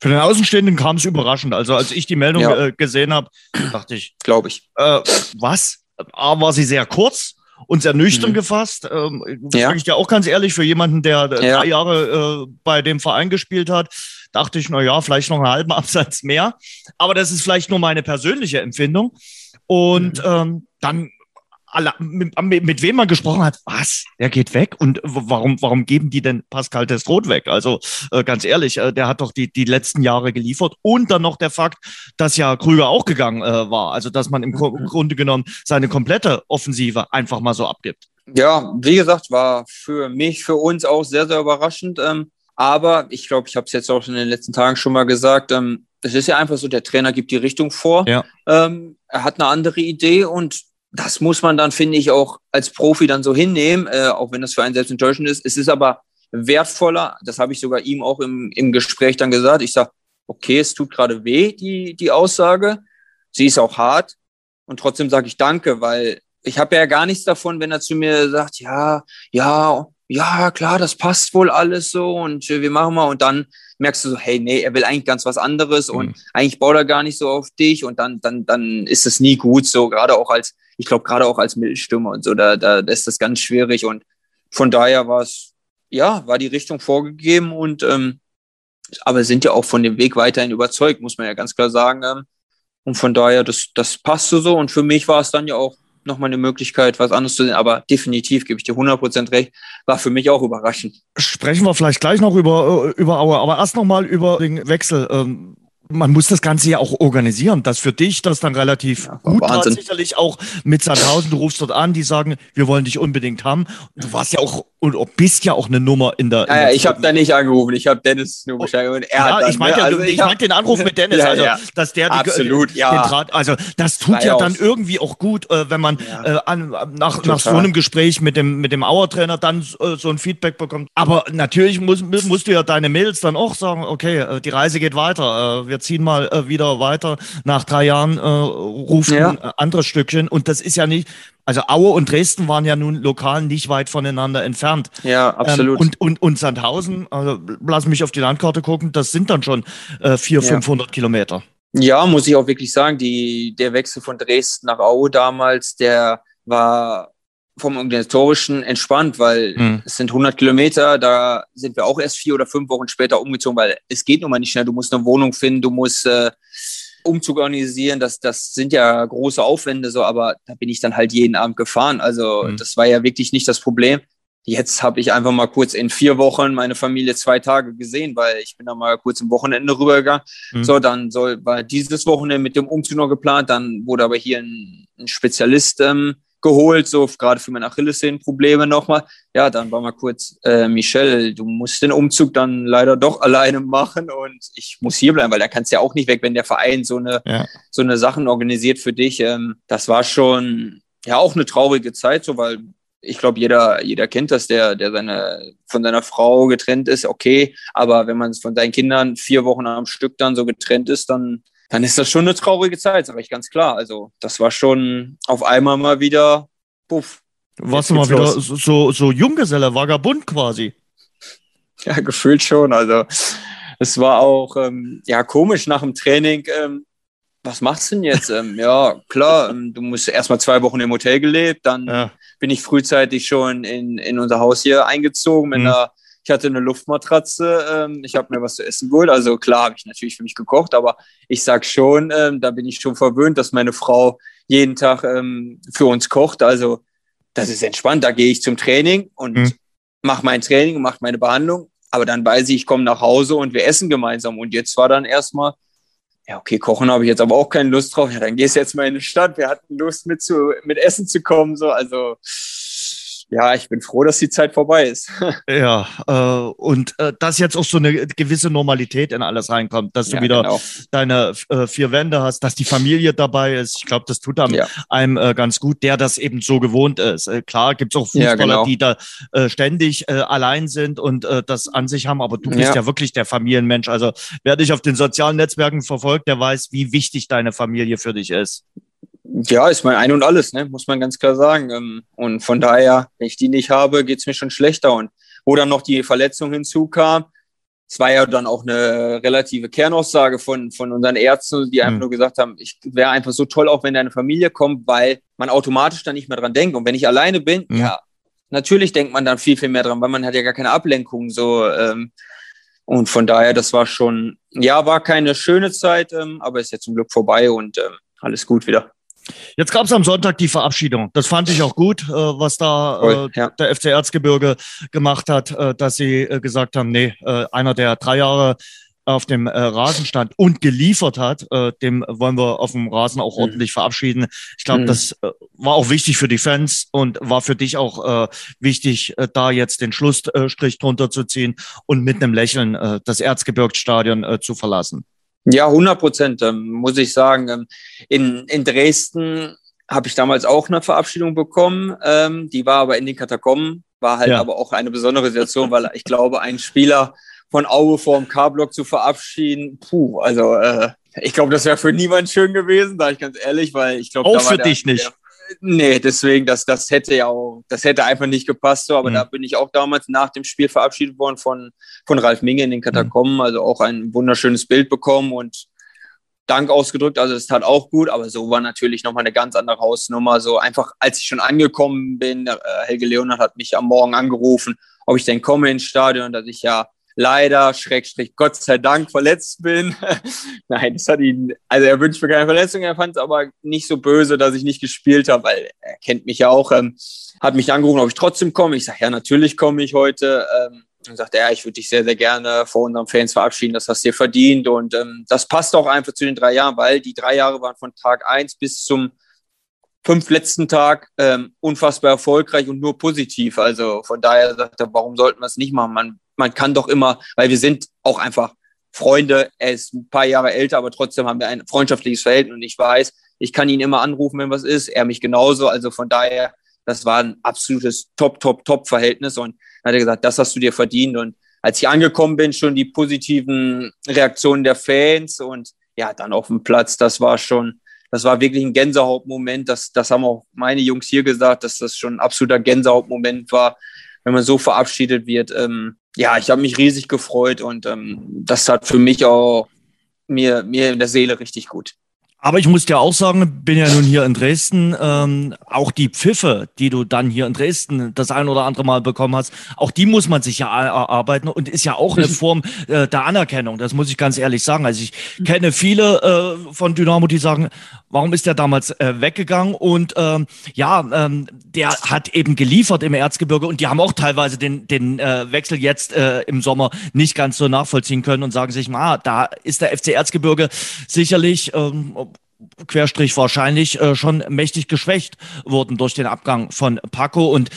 Für den Außenstehenden kam es überraschend. Also als ich die Meldung ja. äh, gesehen habe, dachte ich, glaube ich. Äh, was? A war sie sehr kurz und sehr nüchtern mhm. gefasst. Ähm, ja. Sag ich dir auch ganz ehrlich, für jemanden, der ja. drei Jahre äh, bei dem Verein gespielt hat, dachte ich, na ja, vielleicht noch einen halben Absatz mehr. Aber das ist vielleicht nur meine persönliche Empfindung. Und mhm. ähm, dann mit, mit, wem man gesprochen hat, was, der geht weg und warum, warum geben die denn Pascal Testrot weg? Also äh, ganz ehrlich, äh, der hat doch die, die letzten Jahre geliefert und dann noch der Fakt, dass ja Krüger auch gegangen äh, war. Also dass man im mhm. Grunde genommen seine komplette Offensive einfach mal so abgibt. Ja, wie gesagt, war für mich, für uns auch sehr, sehr überraschend. Ähm, aber ich glaube, ich habe es jetzt auch in den letzten Tagen schon mal gesagt, ähm, es ist ja einfach so, der Trainer gibt die Richtung vor. Ja. Ähm, er hat eine andere Idee und das muss man dann, finde ich, auch als Profi dann so hinnehmen, äh, auch wenn das für einen selbst enttäuschend ist. Es ist aber wertvoller, das habe ich sogar ihm auch im, im Gespräch dann gesagt. Ich sage, okay, es tut gerade weh, die, die Aussage. Sie ist auch hart. Und trotzdem sage ich Danke, weil ich habe ja gar nichts davon, wenn er zu mir sagt, ja, ja, ja, klar, das passt wohl alles so und wir machen mal. Und dann merkst du so, hey, nee, er will eigentlich ganz was anderes und mhm. eigentlich baut er gar nicht so auf dich und dann, dann, dann ist es nie gut so, gerade auch als, ich glaube, gerade auch als Mittelstürmer und so, da, da, ist das ganz schwierig und von daher war es, ja, war die Richtung vorgegeben und, ähm, aber sind ja auch von dem Weg weiterhin überzeugt, muss man ja ganz klar sagen. Ähm, und von daher, das, das passt so und für mich war es dann ja auch nochmal eine Möglichkeit, was anderes zu sehen. Aber definitiv gebe ich dir 100% recht, war für mich auch überraschend. Sprechen wir vielleicht gleich noch über, äh, über Aue, aber erst nochmal über den Wechsel. Ähm, man muss das Ganze ja auch organisieren. Das für dich, das dann relativ ja, gut tat, sicherlich auch mit Sandhausen. Du rufst dort an, die sagen, wir wollen dich unbedingt haben. Du warst ja auch und bist ja auch eine Nummer in der. In ja, ja, ich habe da nicht angerufen. Ich habe Dennis nur Bescheid. Und er ja, hat ich meinte, ne, also, ich meinte den Anruf mit Dennis, also dass der die, Absolut, ja. den Draht, also das tut ja dann irgendwie auch gut, äh, wenn man äh, an, nach, nach so einem Gespräch mit dem mit dem Auer-Trainer dann äh, so ein Feedback bekommt. Aber natürlich muss, musst du ja deine Mails dann auch sagen, okay, äh, die Reise geht weiter. Äh, wir ziehen mal äh, wieder weiter. Nach drei Jahren ruft ein anderes Stückchen und das ist ja nicht also Aue und Dresden waren ja nun lokal nicht weit voneinander entfernt. Ja, absolut. Ähm, und, und, und Sandhausen, also lass mich auf die Landkarte gucken, das sind dann schon äh, 400, ja. 500 Kilometer. Ja, muss ich auch wirklich sagen, die, der Wechsel von Dresden nach Aue damals, der war vom organisatorischen entspannt, weil hm. es sind 100 Kilometer, da sind wir auch erst vier oder fünf Wochen später umgezogen, weil es geht nun mal nicht schnell. Du musst eine Wohnung finden, du musst äh, Umzug organisieren, das, das sind ja große Aufwände so, aber da bin ich dann halt jeden Abend gefahren. Also mhm. das war ja wirklich nicht das Problem. Jetzt habe ich einfach mal kurz in vier Wochen meine Familie zwei Tage gesehen, weil ich bin da mal kurz im Wochenende rübergegangen. Mhm. So, dann soll, war dieses Wochenende mit dem Umzug noch geplant, dann wurde aber hier ein, ein Spezialist ähm, geholt, so gerade für meine Achillessehnenprobleme nochmal. Ja, dann war mal kurz, äh, Michelle, du musst den Umzug dann leider doch alleine machen und ich muss hier bleiben, weil da kannst du ja auch nicht weg, wenn der Verein so eine, ja. so eine Sachen organisiert für dich. Ähm, das war schon ja auch eine traurige Zeit, so weil ich glaube, jeder, jeder kennt das, der, der seine, von seiner Frau getrennt ist, okay. Aber wenn man von seinen Kindern vier Wochen am Stück dann so getrennt ist, dann dann ist das schon eine traurige Zeit, sage ich ganz klar. Also das war schon auf einmal mal wieder, puff. Warst du mal wieder los. so, so Junggeselle, Vagabund quasi? Ja, gefühlt schon. Also es war auch ähm, ja komisch nach dem Training. Ähm, was machst du denn jetzt? ähm, ja, klar, ähm, du musst erstmal zwei Wochen im Hotel gelebt, dann ja. bin ich frühzeitig schon in, in unser Haus hier eingezogen mit mhm. einer ich hatte eine Luftmatratze, ähm, ich habe mir was zu essen geholt. Also klar habe ich natürlich für mich gekocht, aber ich sag schon, ähm, da bin ich schon verwöhnt, dass meine Frau jeden Tag ähm, für uns kocht. Also das ist entspannt. Da gehe ich zum Training und mhm. mache mein Training und mache meine Behandlung. Aber dann weiß ich, ich komme nach Hause und wir essen gemeinsam. Und jetzt war dann erstmal, ja, okay, kochen habe ich jetzt aber auch keine Lust drauf. Ja, dann gehst du jetzt mal in die Stadt. Wir hatten Lust, mit, zu, mit Essen zu kommen. So, also ja, ich bin froh, dass die Zeit vorbei ist. ja, äh, und äh, dass jetzt auch so eine gewisse Normalität in alles reinkommt, dass du ja, wieder genau. deine äh, vier Wände hast, dass die Familie dabei ist. Ich glaube, das tut einem, ja. einem äh, ganz gut, der das eben so gewohnt ist. Äh, klar gibt's auch Fußballer, ja, genau. die da äh, ständig äh, allein sind und äh, das an sich haben, aber du bist ja. wirklich der Familienmensch. Also wer dich auf den sozialen Netzwerken verfolgt, der weiß, wie wichtig deine Familie für dich ist. Ja, ist mein Ein und Alles, ne? muss man ganz klar sagen. Ähm, und von daher, wenn ich die nicht habe, geht's mir schon schlechter. Und wo dann noch die Verletzung hinzukam, es war ja dann auch eine relative Kernaussage von, von unseren Ärzten, die einfach mhm. nur gesagt haben, ich wäre einfach so toll, auch wenn deine Familie kommt, weil man automatisch dann nicht mehr dran denkt. Und wenn ich alleine bin, mhm. ja, natürlich denkt man dann viel, viel mehr dran, weil man hat ja gar keine Ablenkung. So, ähm, und von daher, das war schon, ja, war keine schöne Zeit, ähm, aber ist ja zum Glück vorbei und ähm, alles gut wieder. Jetzt gab es am Sonntag die Verabschiedung. Das fand ich auch gut, äh, was da äh, ja. der FC Erzgebirge gemacht hat, äh, dass sie äh, gesagt haben, nee, äh, einer der drei Jahre auf dem äh, Rasen stand und geliefert hat, äh, dem wollen wir auf dem Rasen auch mhm. ordentlich verabschieden. Ich glaube, mhm. das äh, war auch wichtig für die Fans und war für dich auch äh, wichtig, äh, da jetzt den Schlussstrich drunter zu ziehen und mit einem Lächeln äh, das Erzgebirgsstadion äh, zu verlassen. Ja, 100 Prozent, ähm, muss ich sagen. Ähm, in, in Dresden habe ich damals auch eine Verabschiedung bekommen. Ähm, die war aber in den Katakomben, war halt ja. aber auch eine besondere Situation, weil ich glaube, ein Spieler von Aue vorm K-Block zu verabschieden, puh, also äh, ich glaube, das wäre für niemand schön gewesen, da ich ganz ehrlich, weil ich glaube, auch für dich nicht. Nee, deswegen, das, das hätte ja auch, das hätte einfach nicht gepasst. So, aber mhm. da bin ich auch damals nach dem Spiel verabschiedet worden von, von Ralf Minge in den Katakomben. Mhm. Also auch ein wunderschönes Bild bekommen und Dank ausgedrückt. Also das tat auch gut, aber so war natürlich nochmal eine ganz andere Hausnummer. So einfach, als ich schon angekommen bin, äh, Helge Leonard hat mich am Morgen angerufen, ob ich denn komme ins Stadion, dass ich ja leider, Schrägstrich, Gott sei Dank verletzt bin. Nein, das hat ihn, also er wünscht mir keine Verletzung, er fand es aber nicht so böse, dass ich nicht gespielt habe, weil er kennt mich ja auch, ähm, hat mich angerufen, ob ich trotzdem komme. Ich sage, ja, natürlich komme ich heute. Ähm, und sagt, ja, ich würde dich sehr, sehr gerne vor unseren Fans verabschieden, das hast du dir verdient. Und ähm, das passt auch einfach zu den drei Jahren, weil die drei Jahre waren von Tag eins bis zum fünf letzten Tag ähm, unfassbar erfolgreich und nur positiv. Also von daher sagt er, warum sollten wir es nicht machen? Man man kann doch immer, weil wir sind auch einfach Freunde, er ist ein paar Jahre älter, aber trotzdem haben wir ein freundschaftliches Verhältnis und ich weiß, ich kann ihn immer anrufen, wenn was ist, er mich genauso. Also von daher, das war ein absolutes Top, Top, Top-Verhältnis und dann hat er gesagt, das hast du dir verdient. Und als ich angekommen bin, schon die positiven Reaktionen der Fans und ja, dann auf dem Platz, das war schon, das war wirklich ein Gänsehautmoment. Das, das haben auch meine Jungs hier gesagt, dass das schon ein absoluter Gänsehautmoment war, wenn man so verabschiedet wird. Ähm, ja, ich habe mich riesig gefreut und ähm, das hat für mich auch mir, mir in der Seele richtig gut. Aber ich muss dir auch sagen, bin ja nun hier in Dresden, ähm, auch die Pfiffe, die du dann hier in Dresden das ein oder andere Mal bekommen hast, auch die muss man sich ja erarbeiten und ist ja auch eine Form äh, der Anerkennung. Das muss ich ganz ehrlich sagen. Also ich kenne viele äh, von Dynamo, die sagen, warum ist der damals äh, weggegangen? Und ähm, ja, ähm, der hat eben geliefert im Erzgebirge und die haben auch teilweise den, den äh, Wechsel jetzt äh, im Sommer nicht ganz so nachvollziehen können und sagen sich, ah, da ist der FC Erzgebirge sicherlich ähm, Querstrich wahrscheinlich äh, schon mächtig geschwächt wurden durch den Abgang von Paco. Und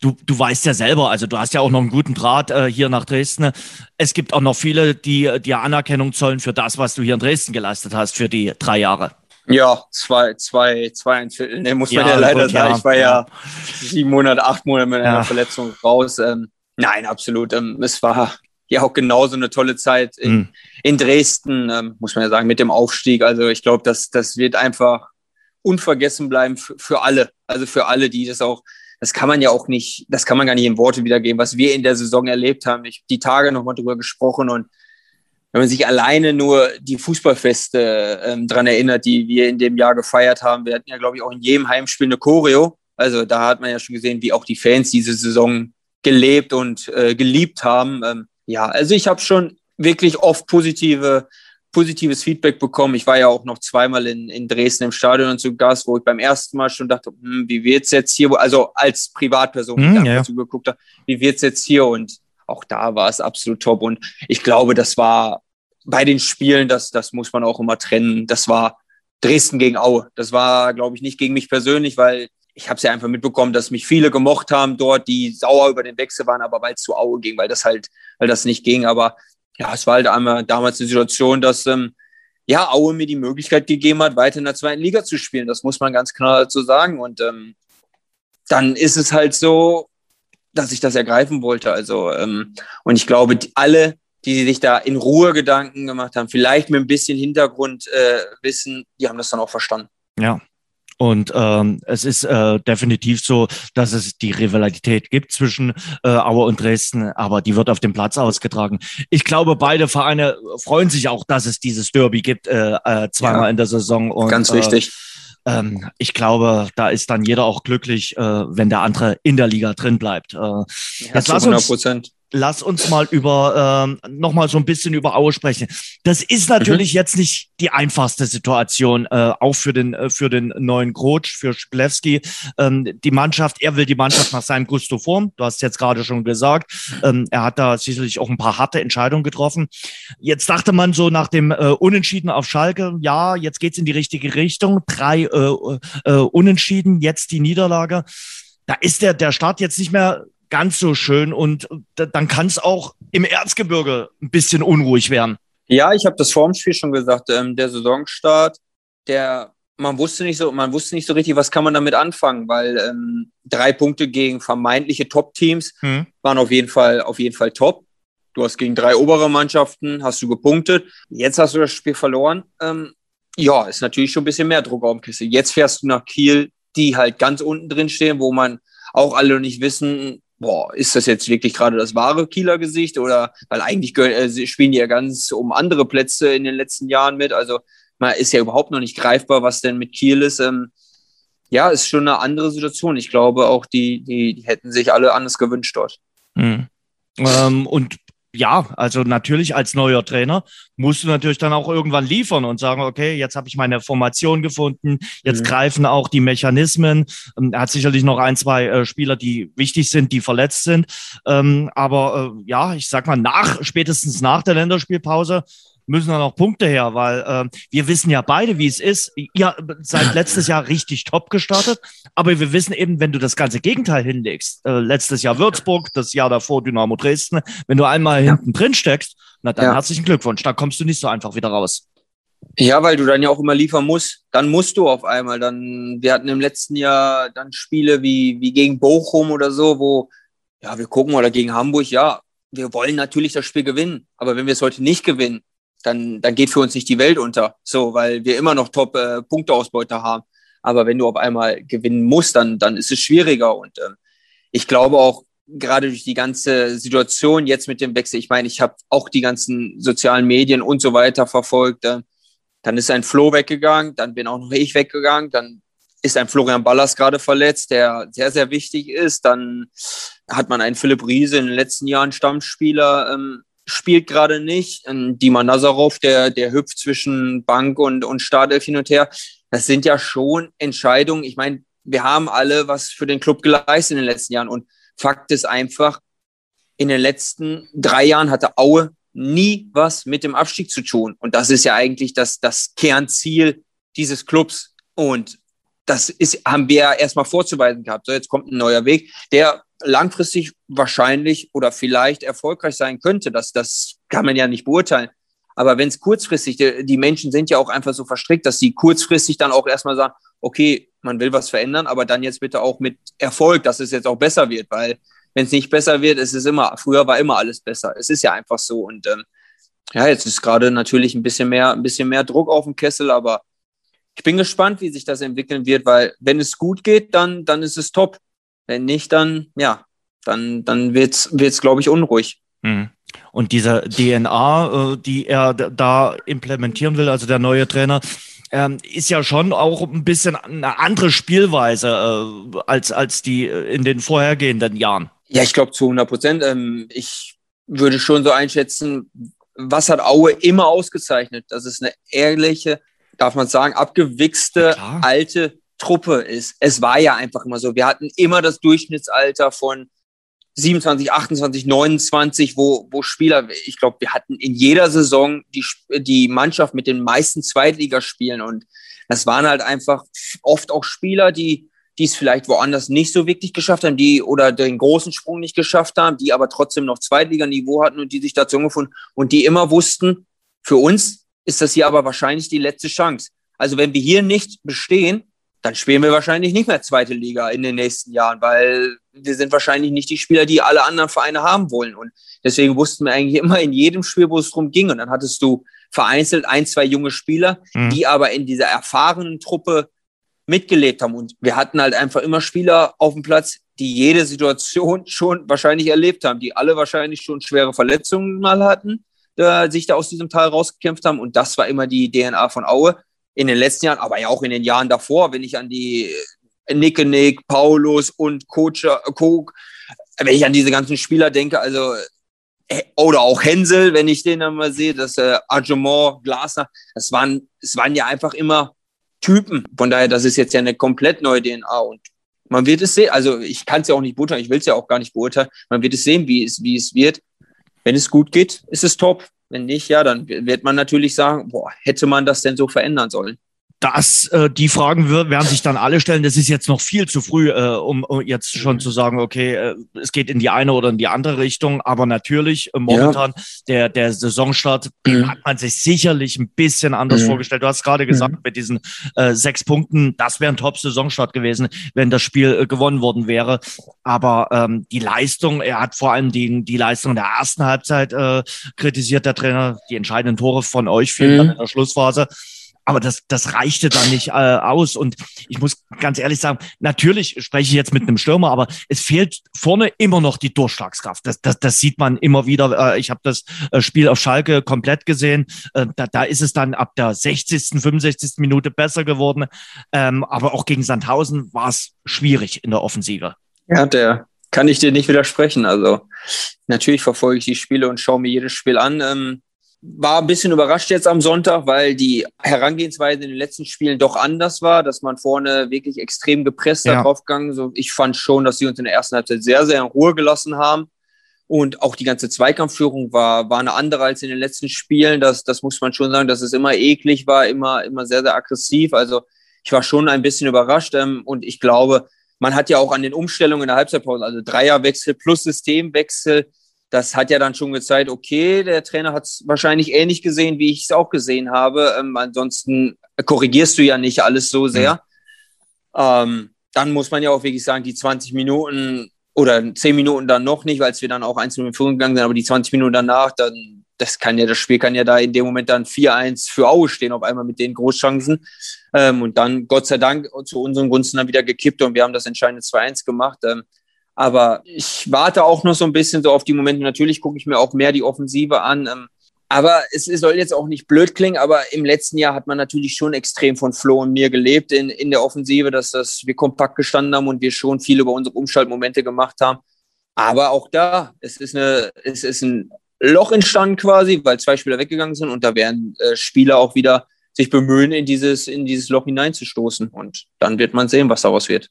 du, du weißt ja selber, also du hast ja auch noch einen guten Draht äh, hier nach Dresden. Es gibt auch noch viele, die dir Anerkennung zollen für das, was du hier in Dresden geleistet hast für die drei Jahre. Ja, zwei, zwei, zwei ein Viertel, ne, muss man ja, ja leider gut, sagen. Ja, ich war ja, ja, sieben Monate, acht Monate mit einer Verletzung raus. Ähm, nein, absolut. Ähm, es war ja auch genauso eine tolle Zeit in, mhm. in Dresden, ähm, muss man ja sagen, mit dem Aufstieg. Also ich glaube, das, das wird einfach unvergessen bleiben für, für alle. Also für alle, die das auch, das kann man ja auch nicht, das kann man gar nicht in Worte wiedergeben, was wir in der Saison erlebt haben. Ich habe die Tage nochmal drüber gesprochen und wenn man sich alleine nur die Fußballfeste ähm, dran erinnert, die wir in dem Jahr gefeiert haben, wir hatten ja, glaube ich, auch in jedem Heimspiel eine Choreo. Also da hat man ja schon gesehen, wie auch die Fans diese Saison gelebt und äh, geliebt haben. Ähm, ja, also ich habe schon wirklich oft positive, positives Feedback bekommen. Ich war ja auch noch zweimal in, in Dresden im Stadion zu Gast, wo ich beim ersten Mal schon dachte, hm, wie wird's jetzt hier, also als Privatperson, die hm, ja. zugeguckt habe, wie wird's jetzt hier? Und auch da war es absolut top. Und ich glaube, das war bei den Spielen, das, das muss man auch immer trennen. Das war Dresden gegen Aue. Das war, glaube ich, nicht gegen mich persönlich, weil ich habe es ja einfach mitbekommen, dass mich viele gemocht haben dort, die sauer über den Wechsel waren, aber weil es zu Aue ging, weil das halt, weil das nicht ging. Aber ja, es war halt einmal damals die Situation, dass ähm, ja Aue mir die Möglichkeit gegeben hat, weiter in der zweiten Liga zu spielen. Das muss man ganz klar dazu sagen. Und ähm, dann ist es halt so, dass ich das ergreifen wollte. Also ähm, und ich glaube, die, alle, die sich da in Ruhe Gedanken gemacht haben, vielleicht mit ein bisschen Hintergrundwissen, äh, die haben das dann auch verstanden. Ja, Und ähm, es ist äh, definitiv so, dass es die Rivalität gibt zwischen äh, Aue und Dresden, aber die wird auf dem Platz ausgetragen. Ich glaube, beide Vereine freuen sich auch, dass es dieses Derby gibt, äh, äh, zweimal ja, in der Saison. Und, ganz wichtig. Äh, ähm, ich glaube, da ist dann jeder auch glücklich, äh, wenn der andere in der Liga drin bleibt. Äh, ja, jetzt lass uns, lass uns mal über ähm, noch mal so ein bisschen über Aue sprechen. Das ist natürlich mhm. jetzt nicht die einfachste Situation, äh, auch für den äh, für den neuen Coach für Schklewski. Ähm, die Mannschaft, er will die Mannschaft nach seinem Gusto formen. Du hast jetzt gerade schon gesagt, ähm, er hat da sicherlich auch ein paar harte Entscheidungen getroffen. Jetzt dachte man so nach dem äh, Unentschieden auf Schalke, ja, jetzt geht's in die richtige Richtung. Drei äh, äh, Unentschieden, jetzt die Niederlage. Da ist der der Start jetzt nicht mehr ganz so schön und dann kann es auch im Erzgebirge ein bisschen unruhig werden. Ja, ich habe das vor dem Spiel schon gesagt. Ähm, der Saisonstart, der man wusste nicht so, man wusste nicht so richtig, was kann man damit anfangen, weil ähm, drei Punkte gegen vermeintliche Top-Teams hm. waren auf jeden Fall auf jeden Fall top. Du hast gegen drei obere Mannschaften hast du gepunktet. Jetzt hast du das Spiel verloren. Ähm, ja, ist natürlich schon ein bisschen mehr Druck auf dem Kiste. Jetzt fährst du nach Kiel, die halt ganz unten drin stehen, wo man auch alle nicht wissen, boah, ist das jetzt wirklich gerade das wahre Kieler Gesicht oder weil eigentlich äh, spielen die ja ganz um andere Plätze in den letzten Jahren mit. Also man ist ja überhaupt noch nicht greifbar, was denn mit Kiel ist. Ähm, ja, ist schon eine andere Situation. Ich glaube auch, die, die, die hätten sich alle anders gewünscht dort. Mhm. Ähm, und ja, also natürlich als neuer Trainer musst du natürlich dann auch irgendwann liefern und sagen, okay, jetzt habe ich meine Formation gefunden, jetzt mhm. greifen auch die Mechanismen. Ähm, er hat sicherlich noch ein, zwei äh, Spieler, die wichtig sind, die verletzt sind. Ähm, aber äh, ja, ich sag mal, nach, spätestens nach der Länderspielpause müssen dann auch Punkte her, weil äh, wir wissen ja beide, wie es ist. Ihr seid letztes Jahr richtig top gestartet, aber wir wissen eben, wenn du das ganze Gegenteil hinlegst, äh, letztes Jahr Würzburg, das Jahr davor Dynamo Dresden, wenn du einmal ja. hinten drin steckst, na dann ja. herzlichen Glückwunsch, da kommst du nicht so einfach wieder raus. Ja, weil du dann ja auch immer liefern musst. Dann musst du auf einmal. Dann, wir hatten im letzten Jahr dann Spiele wie, wie gegen Bochum oder so, wo, ja, wir gucken oder gegen Hamburg, ja, wir wollen natürlich das Spiel gewinnen. Aber wenn wir es heute nicht gewinnen, dann, dann geht für uns nicht die Welt unter. So, weil wir immer noch top äh, Punkteausbeute haben. Aber wenn du auf einmal gewinnen musst, dann, dann ist es schwieriger. Und ähm, ich glaube auch, gerade durch die ganze Situation jetzt mit dem Wechsel, ich meine, ich habe auch die ganzen sozialen Medien und so weiter verfolgt. Äh, dann ist ein Flo weggegangen, dann bin auch noch ich weggegangen, dann ist ein Florian Ballas gerade verletzt, der sehr, sehr wichtig ist. Dann hat man einen Philipp Riese in den letzten Jahren Stammspieler ähm, spielt gerade nicht. Dima Nazarov, der, der hüpft zwischen Bank und, und Startelf hin und her. Das sind ja schon Entscheidungen. Ich meine, wir haben alle was für den Club geleistet in den letzten Jahren. Und Fakt ist einfach, in den letzten drei Jahren hatte Aue nie was mit dem Abstieg zu tun. Und das ist ja eigentlich das, das Kernziel dieses Clubs. Und das ist, haben wir ja erstmal vorzuweisen gehabt. So, jetzt kommt ein neuer Weg, der langfristig wahrscheinlich oder vielleicht erfolgreich sein könnte. Das, das kann man ja nicht beurteilen. Aber wenn es kurzfristig, die, die Menschen sind ja auch einfach so verstrickt, dass sie kurzfristig dann auch erstmal sagen, okay, man will was verändern, aber dann jetzt bitte auch mit Erfolg, dass es jetzt auch besser wird, weil wenn es nicht besser wird, ist es immer, früher war immer alles besser. Es ist ja einfach so. Und ähm, ja, jetzt ist gerade natürlich ein bisschen mehr, ein bisschen mehr Druck auf dem Kessel, aber ich bin gespannt, wie sich das entwickeln wird, weil wenn es gut geht, dann, dann ist es top. Wenn nicht, dann, ja, dann, dann wird's, wird's, glaube ich, unruhig. Mhm. Und diese DNA, äh, die er da implementieren will, also der neue Trainer, ähm, ist ja schon auch ein bisschen eine andere Spielweise äh, als, als die in den vorhergehenden Jahren. Ja, ich glaube zu 100 Prozent. Ähm, ich würde schon so einschätzen, was hat Aue immer ausgezeichnet? Das ist eine ehrliche, darf man sagen, abgewichste alte Truppe ist. Es war ja einfach immer so. Wir hatten immer das Durchschnittsalter von 27, 28, 29, wo, wo Spieler, ich glaube, wir hatten in jeder Saison die, die Mannschaft mit den meisten Zweitligaspielen und das waren halt einfach oft auch Spieler, die die es vielleicht woanders nicht so wirklich geschafft haben, die oder den großen Sprung nicht geschafft haben, die aber trotzdem noch Zweitliganiveau hatten und die sich dazu gefunden und die immer wussten, für uns ist das hier aber wahrscheinlich die letzte Chance. Also wenn wir hier nicht bestehen, dann spielen wir wahrscheinlich nicht mehr zweite Liga in den nächsten Jahren, weil wir sind wahrscheinlich nicht die Spieler, die alle anderen Vereine haben wollen. Und deswegen wussten wir eigentlich immer in jedem Spiel, wo es drum ging. Und dann hattest du vereinzelt ein, zwei junge Spieler, mhm. die aber in dieser erfahrenen Truppe mitgelebt haben. Und wir hatten halt einfach immer Spieler auf dem Platz, die jede Situation schon wahrscheinlich erlebt haben, die alle wahrscheinlich schon schwere Verletzungen mal hatten, äh, sich da aus diesem Tal rausgekämpft haben. Und das war immer die DNA von Aue in den letzten Jahren, aber ja auch in den Jahren davor, wenn ich an die Nicke Nick, Paulus und Coach, Cook, wenn ich an diese ganzen Spieler denke, also äh, oder auch Hänsel, wenn ich den dann mal sehe, das äh, Arjumont, Glasner, das waren, es waren ja einfach immer Typen. Von daher, das ist jetzt ja eine komplett neue DNA und man wird es sehen. Also ich kann es ja auch nicht beurteilen, ich will es ja auch gar nicht beurteilen. Man wird es sehen, wie es, wie es wird. Wenn es gut geht, ist es top. Wenn nicht, ja, dann wird man natürlich sagen, boah, hätte man das denn so verändern sollen? Das, äh, die Fragen werden sich dann alle stellen. Das ist jetzt noch viel zu früh, äh, um, um jetzt schon mhm. zu sagen, okay, äh, es geht in die eine oder in die andere Richtung. Aber natürlich, äh, momentan, ja. der, der Saisonstart, mhm. hat man sich sicherlich ein bisschen anders mhm. vorgestellt. Du hast gerade gesagt, mhm. mit diesen äh, sechs Punkten, das wäre ein Top-Saisonstart gewesen, wenn das Spiel äh, gewonnen worden wäre. Aber ähm, die Leistung, er hat vor allem die, die Leistung der ersten Halbzeit äh, kritisiert, der Trainer, die entscheidenden Tore von euch fielen dann mhm. in der Schlussphase. Aber das, das reichte dann nicht äh, aus. Und ich muss ganz ehrlich sagen, natürlich spreche ich jetzt mit einem Stürmer, aber es fehlt vorne immer noch die Durchschlagskraft. Das, das, das sieht man immer wieder. Äh, ich habe das äh, Spiel auf Schalke komplett gesehen. Äh, da, da ist es dann ab der 60., 65. Minute besser geworden. Ähm, aber auch gegen Sandhausen war es schwierig in der Offensive. Ja, der kann ich dir nicht widersprechen. Also natürlich verfolge ich die Spiele und schaue mir jedes Spiel an. Ähm, war ein bisschen überrascht jetzt am Sonntag, weil die Herangehensweise in den letzten Spielen doch anders war, dass man vorne wirklich extrem gepresst ja. drauf gegangen. So, ich fand schon, dass sie uns in der ersten Halbzeit sehr, sehr in Ruhe gelassen haben. Und auch die ganze Zweikampfführung war, war eine andere als in den letzten Spielen. Das, das muss man schon sagen, dass es immer eklig war, immer, immer sehr, sehr aggressiv. Also ich war schon ein bisschen überrascht. Ähm, und ich glaube, man hat ja auch an den Umstellungen in der Halbzeitpause, also Dreierwechsel plus Systemwechsel, das hat ja dann schon gezeigt, okay, der Trainer hat es wahrscheinlich ähnlich gesehen, wie ich es auch gesehen habe. Ähm, ansonsten korrigierst du ja nicht alles so sehr. Mhm. Ähm, dann muss man ja auch wirklich sagen, die 20 Minuten oder 10 Minuten dann noch nicht, weil wir dann auch einzeln in Führung gegangen sind, aber die 20 Minuten danach, dann, das kann ja, das Spiel kann ja da in dem Moment dann 4-1 für Aue stehen, auf einmal mit den Großchancen. Ähm, und dann, Gott sei Dank, zu unseren Gunsten dann wieder gekippt und wir haben das entscheidende 2-1 gemacht. Ähm, aber ich warte auch noch so ein bisschen so auf die Momente. Natürlich gucke ich mir auch mehr die Offensive an. Ähm, aber es soll jetzt auch nicht blöd klingen, aber im letzten Jahr hat man natürlich schon extrem von Flo und mir gelebt in, in der Offensive, dass das, wir kompakt gestanden haben und wir schon viel über unsere Umschaltmomente gemacht haben. Aber auch da, es ist, eine, es ist ein Loch entstanden quasi, weil zwei Spieler weggegangen sind und da werden äh, Spieler auch wieder sich bemühen, in dieses, in dieses Loch hineinzustoßen. Und dann wird man sehen, was daraus wird.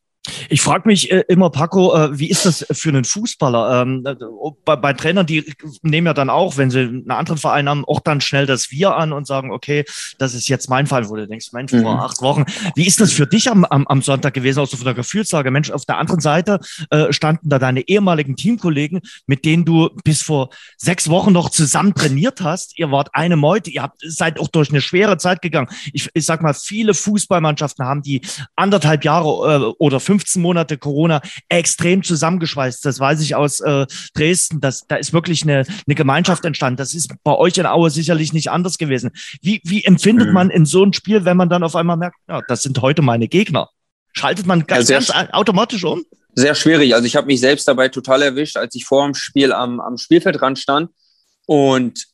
Ich frage mich äh, immer, Paco, äh, wie ist das für einen Fußballer? Ähm, äh, bei, bei, Trainern, die nehmen ja dann auch, wenn sie einen anderen Verein haben, auch dann schnell das Wir an und sagen, okay, das ist jetzt mein Fall, wo du denkst, Mensch, mhm. vor acht Wochen. Wie ist das für dich am, am, am Sonntag gewesen, auch so von der Gefühlslage? Mensch, auf der anderen Seite äh, standen da deine ehemaligen Teamkollegen, mit denen du bis vor sechs Wochen noch zusammen trainiert hast. Ihr wart eine Meute, ihr habt, seid auch durch eine schwere Zeit gegangen. Ich, ich sag mal, viele Fußballmannschaften haben die anderthalb Jahre äh, oder fünf 15 Monate Corona extrem zusammengeschweißt. Das weiß ich aus äh, Dresden. Das, da ist wirklich eine, eine Gemeinschaft entstanden. Das ist bei euch in Aue sicherlich nicht anders gewesen. Wie, wie empfindet mhm. man in so ein Spiel, wenn man dann auf einmal merkt, ja, das sind heute meine Gegner? Schaltet man ganz, ja, ganz automatisch um? Sehr schwierig. Also ich habe mich selbst dabei total erwischt, als ich vor dem Spiel am, am Spielfeldrand stand und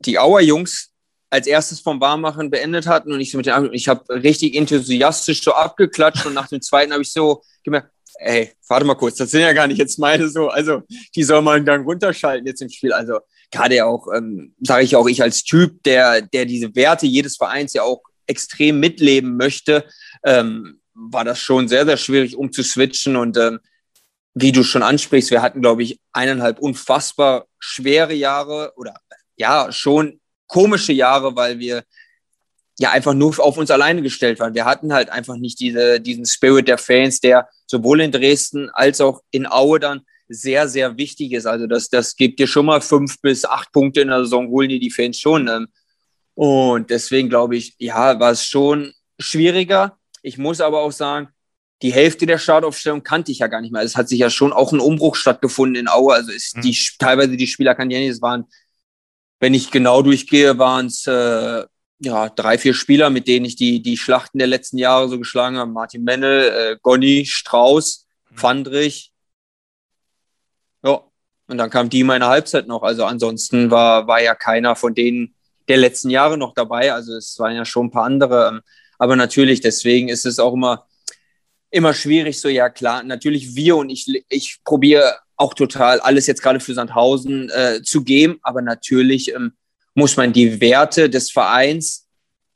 die Auer Jungs als erstes vom Warmmachen beendet hatten und ich so mit den ich habe richtig enthusiastisch so abgeklatscht und nach dem zweiten habe ich so gemerkt, ey, warte mal kurz, das sind ja gar nicht jetzt meine so, also die soll mal einen Gang runterschalten jetzt im Spiel. Also gerade auch, ähm, sage ich auch, ich als Typ, der, der diese Werte jedes Vereins ja auch extrem mitleben möchte, ähm, war das schon sehr, sehr schwierig umzuswitchen und ähm, wie du schon ansprichst, wir hatten, glaube ich, eineinhalb unfassbar schwere Jahre oder ja, schon komische Jahre, weil wir ja einfach nur auf uns alleine gestellt waren. Wir hatten halt einfach nicht diese, diesen Spirit der Fans, der sowohl in Dresden als auch in Aue dann sehr, sehr wichtig ist. Also das, das gibt dir schon mal fünf bis acht Punkte in der Saison, holen dir die Fans schon. Ähm. Und deswegen glaube ich, ja, war es schon schwieriger. Ich muss aber auch sagen, die Hälfte der Startaufstellung kannte ich ja gar nicht mehr. Es hat sich ja schon auch ein Umbruch stattgefunden in Aue. Also ist mhm. die, teilweise die Spieler kannte ich ja nicht. Es waren wenn ich genau durchgehe, waren es äh, ja, drei, vier Spieler, mit denen ich die, die Schlachten der letzten Jahre so geschlagen habe. Martin Mennel, äh, Gonny, Strauß, mhm. Fandrich. Ja, und dann kam die meine Halbzeit noch. Also ansonsten war, war ja keiner von denen der letzten Jahre noch dabei. Also es waren ja schon ein paar andere. Ähm, aber natürlich, deswegen ist es auch immer, immer schwierig. So, ja klar, natürlich wir und ich, ich probiere auch total alles jetzt gerade für Sandhausen äh, zu geben. Aber natürlich ähm, muss man die Werte des Vereins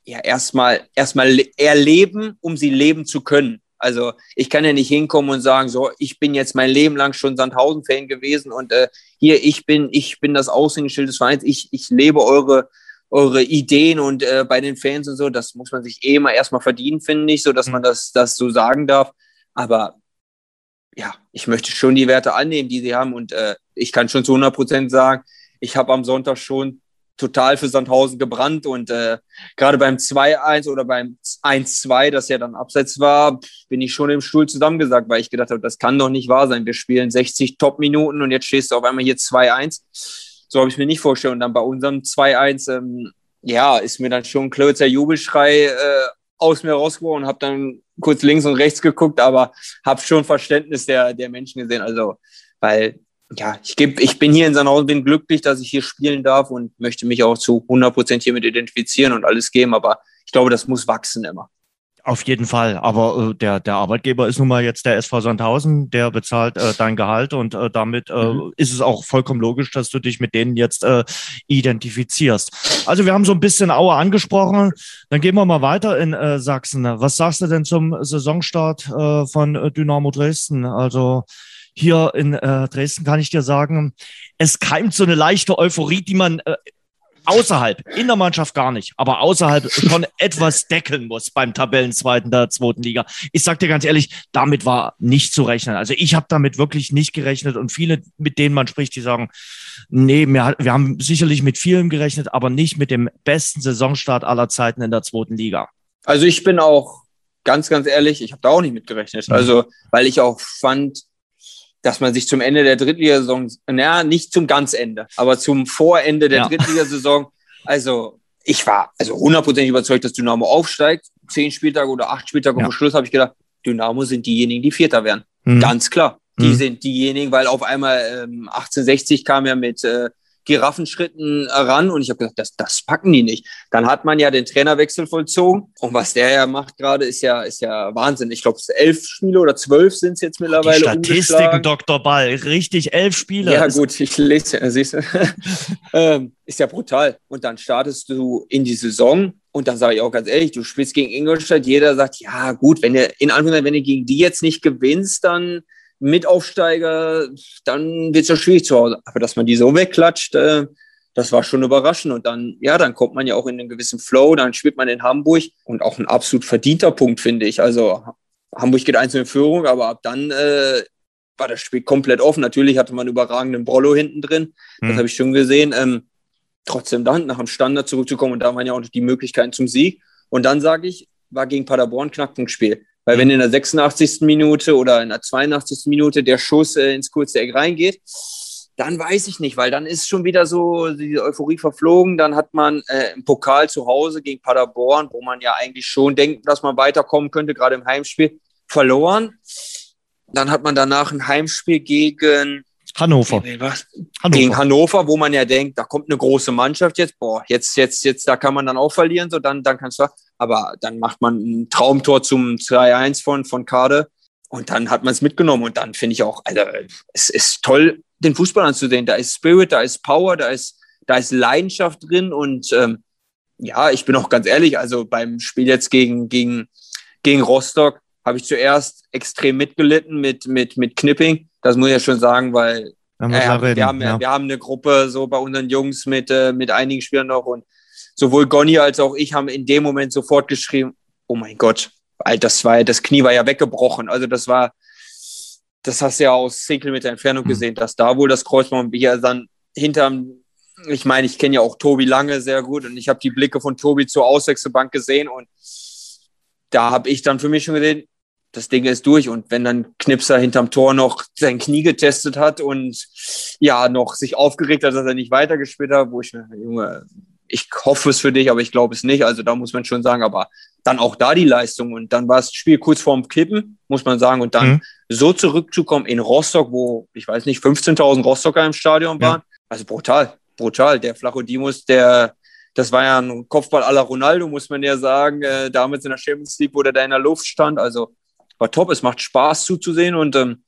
ja erstmal erstmal erleben, um sie leben zu können. Also ich kann ja nicht hinkommen und sagen, so, ich bin jetzt mein Leben lang schon Sandhausen-Fan gewesen und äh, hier, ich bin, ich bin das Aushängeschild des Vereins, ich, ich lebe eure, eure Ideen und äh, bei den Fans und so, das muss man sich eh mal erstmal verdienen, finde ich, so dass man mhm. das, das so sagen darf. Aber ja, ich möchte schon die Werte annehmen, die sie haben und äh, ich kann schon zu 100 Prozent sagen, ich habe am Sonntag schon total für Sandhausen gebrannt und äh, gerade beim 2-1 oder beim 1-2, das ja dann abseits war, bin ich schon im Stuhl zusammengesagt, weil ich gedacht habe, das kann doch nicht wahr sein. Wir spielen 60 Top-Minuten und jetzt stehst du auf einmal hier 2-1. So habe ich mir nicht vorgestellt. Und dann bei unserem 2-1, ähm, ja, ist mir dann schon ein klözer Jubelschrei äh, aus mir rausgeworfen und habe dann kurz links und rechts geguckt, aber habe schon Verständnis der, der Menschen gesehen. Also, weil ja, ich, geb, ich bin hier in Sandhausen, bin glücklich, dass ich hier spielen darf und möchte mich auch zu 100 Prozent hiermit identifizieren und alles geben. Aber ich glaube, das muss wachsen immer. Auf jeden Fall. Aber äh, der, der Arbeitgeber ist nun mal jetzt der SV Sandhausen, der bezahlt äh, dein Gehalt und äh, damit äh, mhm. ist es auch vollkommen logisch, dass du dich mit denen jetzt äh, identifizierst. Also wir haben so ein bisschen Aue angesprochen. Dann gehen wir mal weiter in äh, Sachsen. Was sagst du denn zum Saisonstart äh, von Dynamo Dresden? Also hier in äh, Dresden kann ich dir sagen, es keimt so eine leichte Euphorie, die man äh, außerhalb, in der Mannschaft gar nicht, aber außerhalb schon etwas deckeln muss beim Tabellenzweiten der zweiten Liga. Ich sag dir ganz ehrlich, damit war nicht zu rechnen. Also ich habe damit wirklich nicht gerechnet und viele, mit denen man spricht, die sagen, nee, wir, wir haben sicherlich mit vielem gerechnet, aber nicht mit dem besten Saisonstart aller Zeiten in der zweiten Liga. Also ich bin auch ganz, ganz ehrlich, ich habe da auch nicht mit gerechnet. Mhm. Also, weil ich auch fand, dass man sich zum Ende der Drittligasaison, naja, nicht zum ganz Ende, aber zum Vorende der ja. Drittligasaison, also ich war also hundertprozentig überzeugt, dass Dynamo aufsteigt. Zehn Spieltage oder acht Spieltage ja. vor Schluss habe ich gedacht, Dynamo sind diejenigen, die Vierter werden. Mhm. Ganz klar. Die mhm. sind diejenigen, weil auf einmal ähm, 1860 kam ja mit äh, Giraffenschritten ran und ich habe gedacht, das, das packen die nicht. Dann hat man ja den Trainerwechsel vollzogen und was der ja macht gerade, ist ja, ist ja Wahnsinn. Ich glaube, elf Spiele oder zwölf sind es jetzt mittlerweile. Die Statistiken, Dr. Ball, richtig, elf Spiele. Ja gut, ich lese, ja, siehst du. ähm, ist ja brutal. Und dann startest du in die Saison und dann sage ich auch ganz ehrlich, du spielst gegen Ingolstadt, jeder sagt, ja gut, wenn du in Anführungszeichen, wenn du gegen die jetzt nicht gewinnst, dann Mitaufsteiger, dann wird es ja schwierig zu Hause. Aber dass man die so wegklatscht, äh, das war schon überraschend. Und dann, ja, dann kommt man ja auch in einen gewissen Flow, dann spielt man in Hamburg und auch ein absolut verdienter Punkt, finde ich. Also Hamburg geht einzeln in Führung, aber ab dann äh, war das Spiel komplett offen. Natürlich hatte man einen überragenden Brollo hinten drin, das mhm. habe ich schon gesehen. Ähm, trotzdem dann nach dem Standard zurückzukommen und da waren ja auch die Möglichkeiten zum Sieg. Und dann sage ich, war gegen Paderborn Knackpunktspiel. Weil wenn in der 86. Minute oder in der 82. Minute der Schuss äh, ins kurze Eck reingeht, dann weiß ich nicht, weil dann ist schon wieder so die Euphorie verflogen. Dann hat man äh, im Pokal zu Hause gegen Paderborn, wo man ja eigentlich schon denkt, dass man weiterkommen könnte, gerade im Heimspiel, verloren. Dann hat man danach ein Heimspiel gegen Hannover. Was? Hannover. Gegen Hannover, wo man ja denkt, da kommt eine große Mannschaft jetzt, boah, jetzt, jetzt, jetzt, da kann man dann auch verlieren, so dann, dann kannst du, aber dann macht man ein Traumtor zum 2-1 von, von Kade und dann hat man es mitgenommen und dann finde ich auch, also, es ist toll, den Fußball anzusehen. Da ist Spirit, da ist Power, da ist, da ist Leidenschaft drin und, ähm, ja, ich bin auch ganz ehrlich, also beim Spiel jetzt gegen, gegen, gegen Rostock habe ich zuerst extrem mitgelitten mit, mit, mit Knipping das muss ich ja schon sagen, weil äh, wir, haben, ja. wir haben eine Gruppe so bei unseren Jungs mit, äh, mit einigen Spielern noch und sowohl Gonny als auch ich haben in dem Moment sofort geschrieben, oh mein Gott, Alter, das war das Knie war ja weggebrochen. Also das war, das hast du ja aus 10 Kilometer Entfernung mhm. gesehen, dass da wohl das Kreuzband hier dann hinterm, ich meine, ich kenne ja auch Tobi lange sehr gut und ich habe die Blicke von Tobi zur Auswechselbank gesehen und da habe ich dann für mich schon gesehen, das Ding ist durch. Und wenn dann Knipser hinterm Tor noch sein Knie getestet hat und ja, noch sich aufgeregt hat, dass er nicht weitergespielt hat, wo ich mir, Junge, ich hoffe es für dich, aber ich glaube es nicht. Also da muss man schon sagen, aber dann auch da die Leistung. Und dann war das Spiel kurz vorm Kippen, muss man sagen. Und dann mhm. so zurückzukommen in Rostock, wo, ich weiß nicht, 15.000 Rostocker im Stadion waren. Ja. Also brutal, brutal. Der Flachodimos, der, das war ja ein Kopfball aller Ronaldo, muss man ja sagen. Äh, damals in der Champions League, wo der da in der Luft stand. Also war top. Es macht Spaß zuzusehen. Und ähm,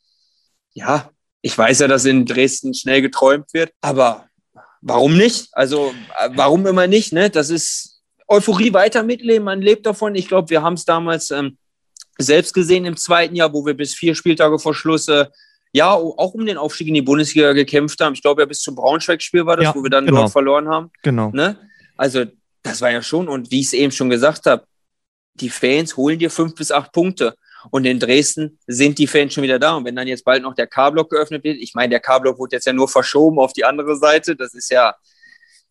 ja, ich weiß ja, dass in Dresden schnell geträumt wird. Aber warum nicht? Also, äh, warum immer nicht? Ne? Das ist Euphorie weiter mitleben. Man lebt davon. Ich glaube, wir haben es damals ähm, selbst gesehen im zweiten Jahr, wo wir bis vier Spieltage vor Schluss äh, ja auch um den Aufstieg in die Bundesliga gekämpft haben. Ich glaube ja bis zum Braunschweig-Spiel war das, ja, wo wir dann genau. dort verloren haben. Genau. Ne? Also das war ja schon und wie ich es eben schon gesagt habe, die Fans holen dir fünf bis acht Punkte. Und in Dresden sind die Fans schon wieder da. Und wenn dann jetzt bald noch der K-Block geöffnet wird, ich meine, der K-Block wurde jetzt ja nur verschoben auf die andere Seite. Das ist ja,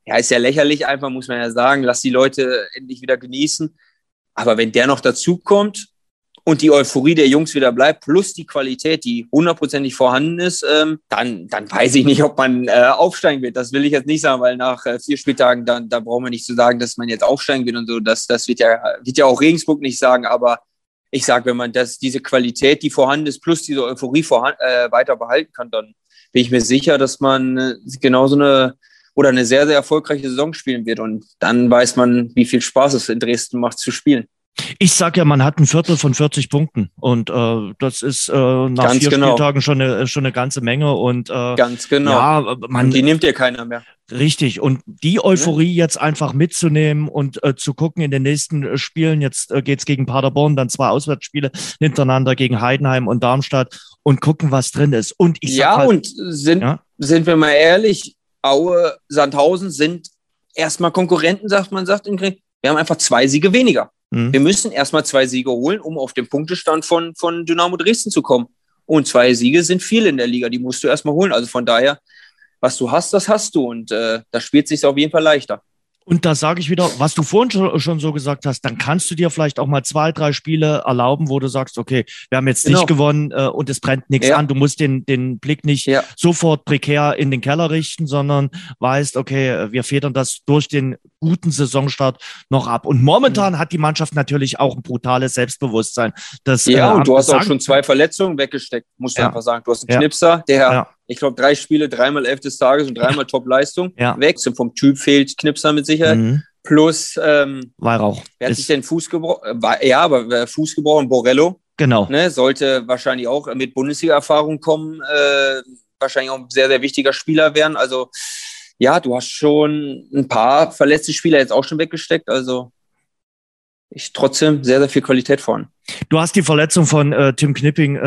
ja, ist ja lächerlich einfach, muss man ja sagen. Lass die Leute endlich wieder genießen. Aber wenn der noch dazu kommt und die Euphorie der Jungs wieder bleibt, plus die Qualität, die hundertprozentig vorhanden ist, ähm, dann, dann weiß ich nicht, ob man äh, aufsteigen wird. Das will ich jetzt nicht sagen, weil nach äh, vier Spieltagen, dann, da brauchen wir nicht zu sagen, dass man jetzt aufsteigen wird und so. Das, das wird ja, wird ja auch Regensburg nicht sagen, aber ich sage, wenn man das, diese Qualität, die vorhanden ist, plus diese Euphorie vorhanden, äh, weiter behalten kann, dann bin ich mir sicher, dass man äh, genauso eine oder eine sehr, sehr erfolgreiche Saison spielen wird. Und dann weiß man, wie viel Spaß es in Dresden macht zu spielen. Ich sag ja, man hat ein Viertel von 40 Punkten und äh, das ist äh, nach Ganz vier genau. Spieltagen schon eine, schon eine ganze Menge und äh, Ganz genau. Ja, man, die nimmt dir keiner mehr. Richtig und die Euphorie jetzt einfach mitzunehmen und äh, zu gucken in den nächsten äh, Spielen, jetzt äh, geht's gegen Paderborn, dann zwei Auswärtsspiele hintereinander gegen Heidenheim und Darmstadt und gucken, was drin ist. Und ich ja, halt, und sind, ja? sind wir mal ehrlich, Aue, Sandhausen sind erstmal Konkurrenten, sagt man, sagt im Krieg. Wir haben einfach zwei Siege weniger. Mhm. Wir müssen erstmal zwei Siege holen, um auf den Punktestand von, von Dynamo Dresden zu kommen. Und zwei Siege sind viel in der Liga, die musst du erstmal holen. Also von daher, was du hast, das hast du. Und äh, da spielt sich auf jeden Fall leichter. Und da sage ich wieder, was du vorhin schon, so gesagt hast, dann kannst du dir vielleicht auch mal zwei, drei Spiele erlauben, wo du sagst, okay, wir haben jetzt genau. nicht gewonnen äh, und es brennt nichts ja. an. Du musst den, den Blick nicht ja. sofort prekär in den Keller richten, sondern weißt, okay, wir federn das durch den guten Saisonstart noch ab. Und momentan mhm. hat die Mannschaft natürlich auch ein brutales Selbstbewusstsein. Das, ja, äh, und du hast auch schon zwei Verletzungen weggesteckt, musst du ja. einfach sagen. Du hast einen Knipser, der ich glaube, drei Spiele, dreimal elf des Tages und dreimal Top-Leistung ja. weg. So vom Typ fehlt Knipser mit Sicherheit. Mhm. Plus, ähm, Weihrauch. Wer hat sich den Fuß gebrochen? Äh, ja, aber Fuß gebrochen, Borello. Genau. Ne, sollte wahrscheinlich auch mit Bundesliga-Erfahrung kommen. Äh, wahrscheinlich auch ein sehr, sehr wichtiger Spieler werden. Also, ja, du hast schon ein paar verletzte Spieler jetzt auch schon weggesteckt. Also, ich trotzdem sehr, sehr viel Qualität vorne. Du hast die Verletzung von äh, Tim Knipping äh,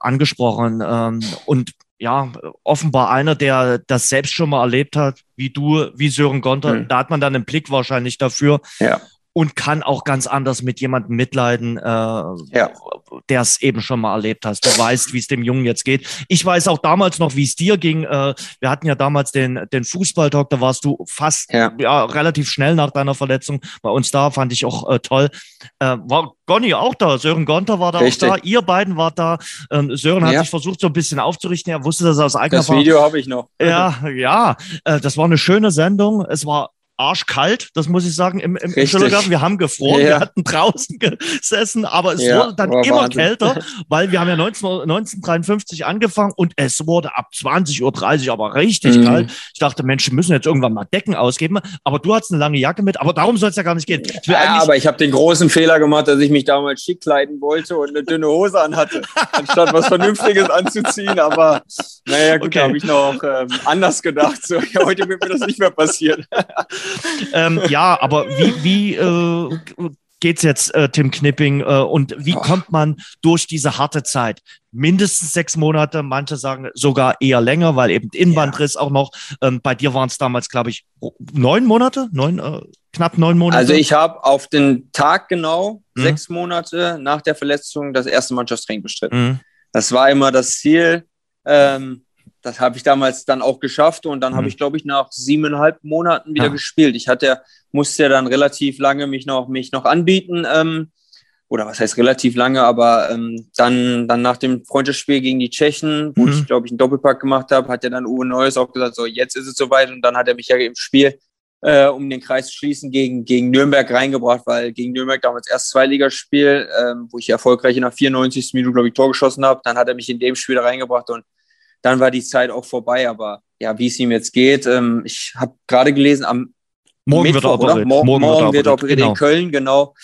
angesprochen ähm, und ja, offenbar einer, der das selbst schon mal erlebt hat, wie du, wie Sören Gonter. Mhm. Da hat man dann einen Blick wahrscheinlich dafür. Ja und kann auch ganz anders mit jemandem mitleiden, äh, ja. der es eben schon mal erlebt hast. Du weißt, wie es dem Jungen jetzt geht. Ich weiß auch damals noch, wie es dir ging. Äh, wir hatten ja damals den, den Fußballtalk, da warst du fast ja. ja. relativ schnell nach deiner Verletzung bei uns da, fand ich auch äh, toll. Äh, war Gonny auch da, Sören Gonter war da Richtig. auch da, ihr beiden wart da. Ähm, Sören hat ja. sich versucht, so ein bisschen aufzurichten. Er wusste das aus eigener Das Video habe ich noch. Ja, ja, äh, das war eine schöne Sendung. Es war arschkalt, das muss ich sagen, im, im. Wir haben gefroren, ja. wir hatten draußen gesessen, aber es ja, wurde dann immer Wahnsinn. kälter, weil wir haben ja 19, 1953 angefangen und es wurde ab 20.30 Uhr aber richtig mhm. kalt. Ich dachte, Menschen müssen jetzt irgendwann mal Decken ausgeben, aber du hattest eine lange Jacke mit, aber darum soll es ja gar nicht gehen. ja, aber ich habe den großen Fehler gemacht, dass ich mich damals schick kleiden wollte und eine dünne Hose anhatte, anstatt was Vernünftiges anzuziehen, aber naja, gut, okay. da habe ich noch ähm, anders gedacht. So, heute wird mir das nicht mehr passieren. ähm, ja, aber wie, wie äh, geht's jetzt, äh, Tim Knipping? Äh, und wie kommt man durch diese harte Zeit? Mindestens sechs Monate, manche sagen sogar eher länger, weil eben Innenbandriss ja. auch noch. Ähm, bei dir waren es damals, glaube ich, neun Monate, neun, äh, knapp neun Monate. Also ich habe auf den Tag genau mhm. sechs Monate nach der Verletzung das erste Mannschaftstraining bestritten. Mhm. Das war immer das Ziel. Ähm, das habe ich damals dann auch geschafft und dann mhm. habe ich, glaube ich, nach siebeneinhalb Monaten wieder ja. gespielt. Ich hatte, musste ja dann relativ lange mich noch, mich noch anbieten, ähm, oder was heißt relativ lange, aber ähm, dann, dann nach dem Freundschaftsspiel gegen die Tschechen, wo mhm. ich, glaube ich, einen Doppelpack gemacht habe, hat ja dann Uwe Neues auch gesagt, so jetzt ist es soweit und dann hat er mich ja im Spiel äh, um den Kreis zu schließen, gegen, gegen Nürnberg reingebracht, weil gegen Nürnberg damals erst Zweiligaspiel, ähm, wo ich erfolgreich in der 94. Minute, glaube ich, Tor geschossen habe. Dann hat er mich in dem Spiel reingebracht und dann war die Zeit auch vorbei. Aber ja, wie es ihm jetzt geht, ähm, ich habe gerade gelesen, am Morgen Mittwoch, wird er operiert. Morgen, morgen, morgen wird er operiert genau. in Köln, genau.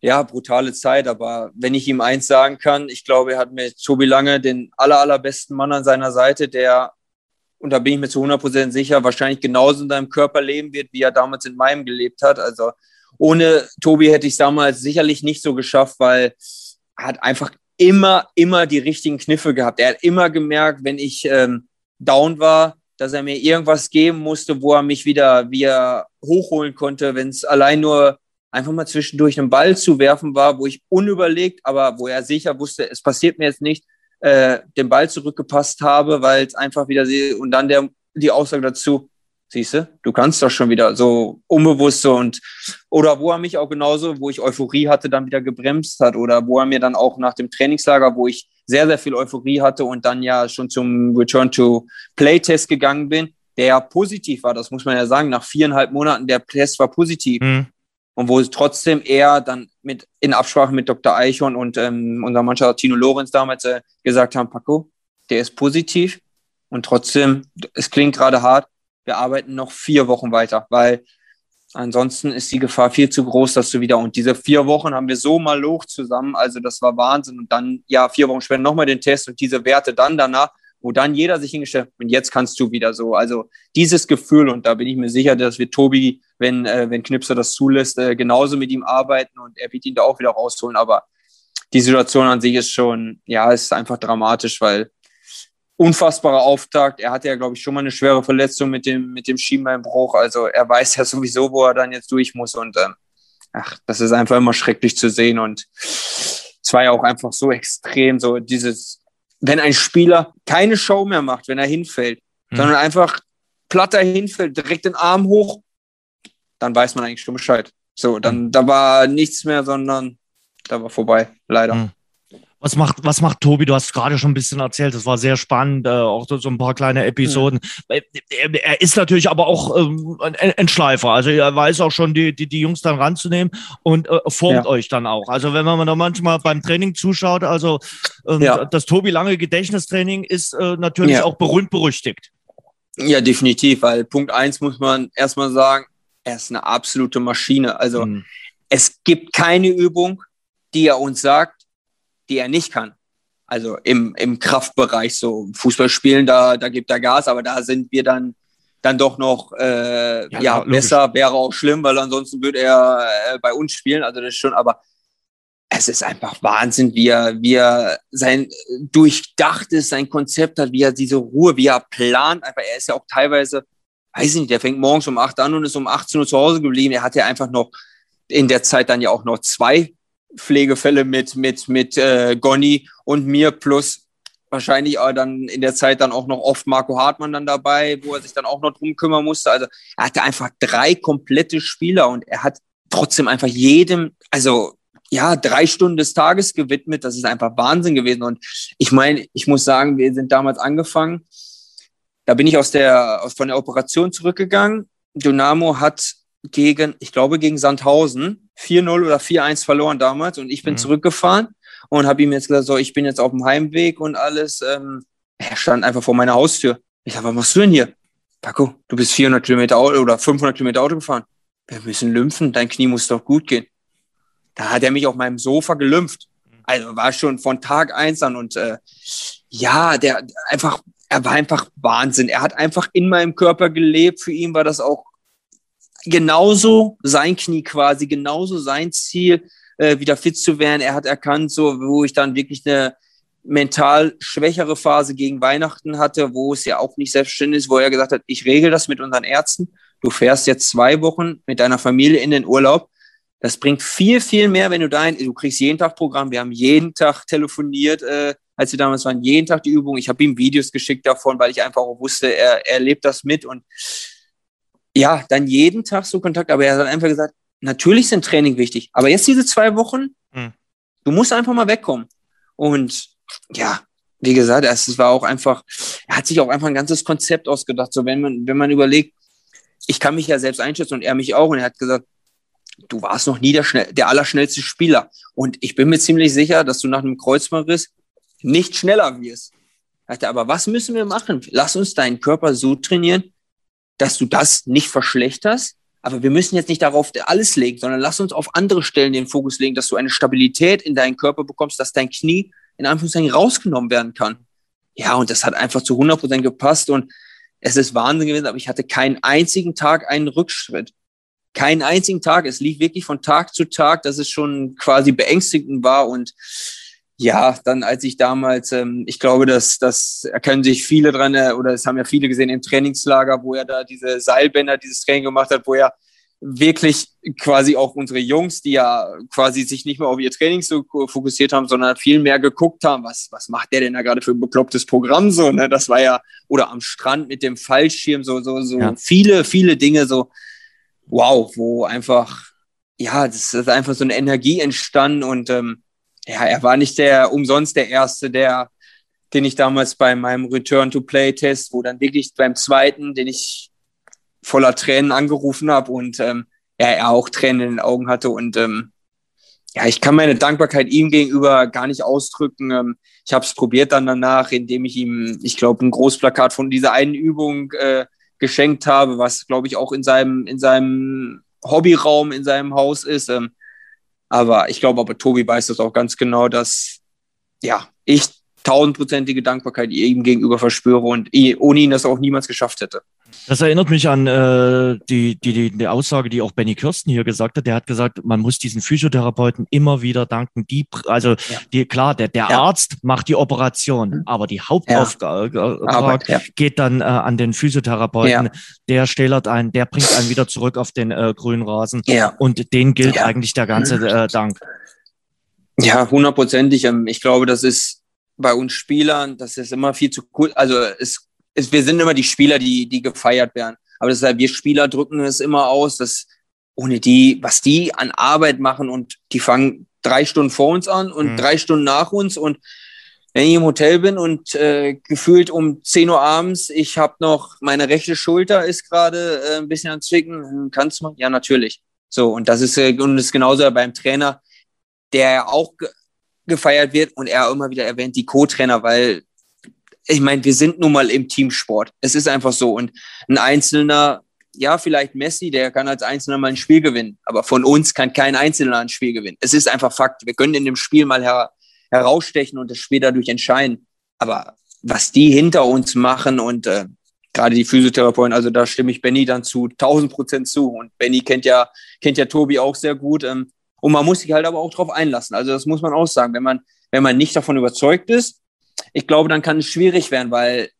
Ja, brutale Zeit, aber wenn ich ihm eins sagen kann, ich glaube, er hat mit Tobi Lange den aller, allerbesten Mann an seiner Seite, der und da bin ich mir zu 100% sicher, wahrscheinlich genauso in deinem Körper leben wird, wie er damals in meinem gelebt hat. Also ohne Tobi hätte ich es damals sicherlich nicht so geschafft, weil er hat einfach immer, immer die richtigen Kniffe gehabt. Er hat immer gemerkt, wenn ich ähm, down war, dass er mir irgendwas geben musste, wo er mich wieder, wieder hochholen konnte, wenn es allein nur einfach mal zwischendurch einen Ball zu werfen war, wo ich unüberlegt, aber wo er sicher wusste, es passiert mir jetzt nicht, äh, den Ball zurückgepasst habe, weil es einfach wieder und dann der die Aussage dazu, siehst du, du kannst doch schon wieder so unbewusst so und oder wo er mich auch genauso, wo ich Euphorie hatte, dann wieder gebremst hat oder wo er mir dann auch nach dem Trainingslager, wo ich sehr, sehr viel Euphorie hatte und dann ja schon zum Return to Play Test gegangen bin, der ja positiv war, das muss man ja sagen, nach viereinhalb Monaten, der Test war positiv. Mhm und wo trotzdem er dann mit in Absprache mit Dr. Eichhorn und ähm, unser Mannschaft Tino Lorenz damals äh, gesagt haben, Paco, der ist positiv und trotzdem, es klingt gerade hart, wir arbeiten noch vier Wochen weiter, weil ansonsten ist die Gefahr viel zu groß, dass du wieder und diese vier Wochen haben wir so mal hoch zusammen, also das war Wahnsinn und dann ja vier Wochen später nochmal den Test und diese Werte dann danach wo dann jeder sich hingestellt hat, und jetzt kannst du wieder so. Also dieses Gefühl, und da bin ich mir sicher, dass wir Tobi, wenn, äh, wenn Knipser das zulässt, äh, genauso mit ihm arbeiten und er wird ihn da auch wieder rausholen. Aber die Situation an sich ist schon, ja, ist einfach dramatisch, weil unfassbarer Auftakt. Er hatte ja, glaube ich, schon mal eine schwere Verletzung mit dem, mit dem Schienbeinbruch. Also er weiß ja sowieso, wo er dann jetzt durch muss. Und ähm, ach, das ist einfach immer schrecklich zu sehen. Und es war ja auch einfach so extrem, so dieses wenn ein Spieler keine Show mehr macht, wenn er hinfällt, mhm. sondern einfach platter hinfällt, direkt den Arm hoch, dann weiß man eigentlich schon Bescheid. So, dann mhm. da war nichts mehr, sondern da war vorbei, leider. Mhm. Was macht, was macht Tobi? Du hast gerade schon ein bisschen erzählt, das war sehr spannend, äh, auch so, ein paar kleine Episoden. Mhm. Er, ist natürlich aber auch ähm, ein, ein, Schleifer. Also er weiß auch schon, die, die, die Jungs dann ranzunehmen und äh, formt ja. euch dann auch. Also wenn man da manchmal beim Training zuschaut, also ähm, ja. das Tobi lange Gedächtnistraining ist äh, natürlich ja. auch berühmt berüchtigt. Ja, definitiv, weil Punkt eins muss man erstmal sagen, er ist eine absolute Maschine. Also mhm. es gibt keine Übung, die er uns sagt, die er nicht kann. Also im, im Kraftbereich, so Fußball spielen, da, da gibt er Gas, aber da sind wir dann, dann doch noch äh, ja, ja besser, wäre auch schlimm, weil ansonsten würde er äh, bei uns spielen. Also das ist schon, aber es ist einfach Wahnsinn, wie er, wie er sein durchdachtes, sein Konzept hat, wie er diese Ruhe, wie er plant. Einfach, er ist ja auch teilweise, weiß ich nicht, der fängt morgens um acht an und ist um 18 Uhr zu Hause geblieben. Er hat ja einfach noch in der Zeit dann ja auch noch zwei Pflegefälle mit, mit, mit äh, Gonni und mir plus wahrscheinlich auch dann in der Zeit dann auch noch oft Marco Hartmann dann dabei, wo er sich dann auch noch drum kümmern musste. Also er hatte einfach drei komplette Spieler und er hat trotzdem einfach jedem, also ja, drei Stunden des Tages gewidmet. Das ist einfach Wahnsinn gewesen. Und ich meine, ich muss sagen, wir sind damals angefangen. Da bin ich aus der, von der Operation zurückgegangen. Dynamo hat gegen, ich glaube, gegen Sandhausen 4-0 oder 4-1 verloren damals und ich bin mhm. zurückgefahren und habe ihm jetzt gesagt, so, ich bin jetzt auf dem Heimweg und alles. Ähm, er stand einfach vor meiner Haustür. Ich sage, was machst du denn hier? Paco, du bist 400 Kilometer Auto oder 500 Kilometer Auto gefahren. Wir müssen lymphen, dein Knie muss doch gut gehen. Da hat er mich auf meinem Sofa gelümpft. Also war schon von Tag eins an und äh, ja, der einfach, er war einfach Wahnsinn. Er hat einfach in meinem Körper gelebt. Für ihn war das auch genauso sein Knie quasi, genauso sein Ziel, äh, wieder fit zu werden. Er hat erkannt, so wo ich dann wirklich eine mental schwächere Phase gegen Weihnachten hatte, wo es ja auch nicht selbstständig ist, wo er gesagt hat, ich regel das mit unseren Ärzten. Du fährst jetzt zwei Wochen mit deiner Familie in den Urlaub. Das bringt viel, viel mehr, wenn du dein, du kriegst jeden Tag Programm. Wir haben jeden Tag telefoniert, äh, als wir damals waren, jeden Tag die Übung. Ich habe ihm Videos geschickt davon, weil ich einfach auch wusste, er, er lebt das mit und ja, dann jeden Tag so Kontakt, aber er hat einfach gesagt, natürlich sind Training wichtig, aber jetzt diese zwei Wochen, mhm. du musst einfach mal wegkommen. Und ja, wie gesagt, es war auch einfach, er hat sich auch einfach ein ganzes Konzept ausgedacht. So, wenn man, wenn man überlegt, ich kann mich ja selbst einschätzen und er mich auch. Und er hat gesagt, du warst noch nie der, schnell, der allerschnellste Spieler. Und ich bin mir ziemlich sicher, dass du nach einem Kreuzbandriss nicht schneller wirst. Er aber was müssen wir machen? Lass uns deinen Körper so trainieren, dass du das nicht verschlechterst. Aber wir müssen jetzt nicht darauf alles legen, sondern lass uns auf andere Stellen den Fokus legen, dass du eine Stabilität in deinen Körper bekommst, dass dein Knie in Anführungszeichen rausgenommen werden kann. Ja, und das hat einfach zu 100 Prozent gepasst und es ist Wahnsinn gewesen, aber ich hatte keinen einzigen Tag einen Rückschritt. Keinen einzigen Tag. Es lief wirklich von Tag zu Tag, dass es schon quasi beängstigend war und ja, dann als ich damals, ähm, ich glaube, dass das können sich viele dran, äh, oder es haben ja viele gesehen im Trainingslager, wo er da diese Seilbänder, dieses Training gemacht hat, wo er wirklich quasi auch unsere Jungs, die ja quasi sich nicht mehr auf ihr Training so fokussiert haben, sondern viel mehr geguckt haben, was, was macht der denn da gerade für ein beklopptes Programm so, ne? Das war ja, oder am Strand mit dem Fallschirm, so, so, so ja. viele, viele Dinge, so, wow, wo einfach, ja, das ist einfach so eine Energie entstanden und ähm, ja, er war nicht der umsonst der Erste, der, den ich damals bei meinem Return-to-Play-Test, wo dann wirklich beim zweiten, den ich voller Tränen angerufen habe und ähm, ja, er auch Tränen in den Augen hatte und ähm, ja, ich kann meine Dankbarkeit ihm gegenüber gar nicht ausdrücken. Ähm, ich habe es probiert dann danach, indem ich ihm, ich glaube, ein Großplakat von dieser einen Übung äh, geschenkt habe, was, glaube ich, auch in seinem, in seinem Hobbyraum in seinem Haus ist. Ähm, aber ich glaube, aber Tobi weiß das auch ganz genau, dass ja, ich tausendprozentige Dankbarkeit ihm gegenüber verspüre und ohne ihn das auch niemals geschafft hätte. Das erinnert mich an äh, die, die, die, die Aussage, die auch Benny Kirsten hier gesagt hat. Der hat gesagt, man muss diesen Physiotherapeuten immer wieder danken. Die, also ja. die, klar, der, der ja. Arzt macht die Operation, mhm. aber die Hauptaufgabe ja. äh, geht dann äh, an den Physiotherapeuten. Der stählert einen, der bringt einen wieder zurück auf den äh, grünen Rasen. Und den gilt eigentlich der ganze äh, Dank. Ja, hundertprozentig. Ähm, ich glaube, das ist bei uns Spielern, das ist immer viel zu cool. Also es es, wir sind immer die Spieler, die, die gefeiert werden. Aber deshalb, wir Spieler drücken es immer aus, dass ohne die, was die an Arbeit machen und die fangen drei Stunden vor uns an und mhm. drei Stunden nach uns und wenn ich im Hotel bin und äh, gefühlt um 10 Uhr abends, ich habe noch, meine rechte Schulter ist gerade äh, ein bisschen am Zwicken, kannst du mal? Ja, natürlich. So, und das ist, äh, und ist genauso beim Trainer, der auch ge gefeiert wird und er immer wieder erwähnt, die Co-Trainer, weil ich meine, wir sind nun mal im Teamsport. Es ist einfach so. Und ein Einzelner, ja, vielleicht Messi, der kann als Einzelner mal ein Spiel gewinnen. Aber von uns kann kein Einzelner ein Spiel gewinnen. Es ist einfach Fakt. Wir können in dem Spiel mal her herausstechen und das Spiel dadurch entscheiden. Aber was die hinter uns machen und äh, gerade die Physiotherapeuten, also da stimme ich Benny dann zu 1000 Prozent zu. Und Benny kennt ja, kennt ja Tobi auch sehr gut. Ähm, und man muss sich halt aber auch drauf einlassen. Also das muss man auch sagen. Wenn man, wenn man nicht davon überzeugt ist, ich glaube, dann kann es schwierig werden, weil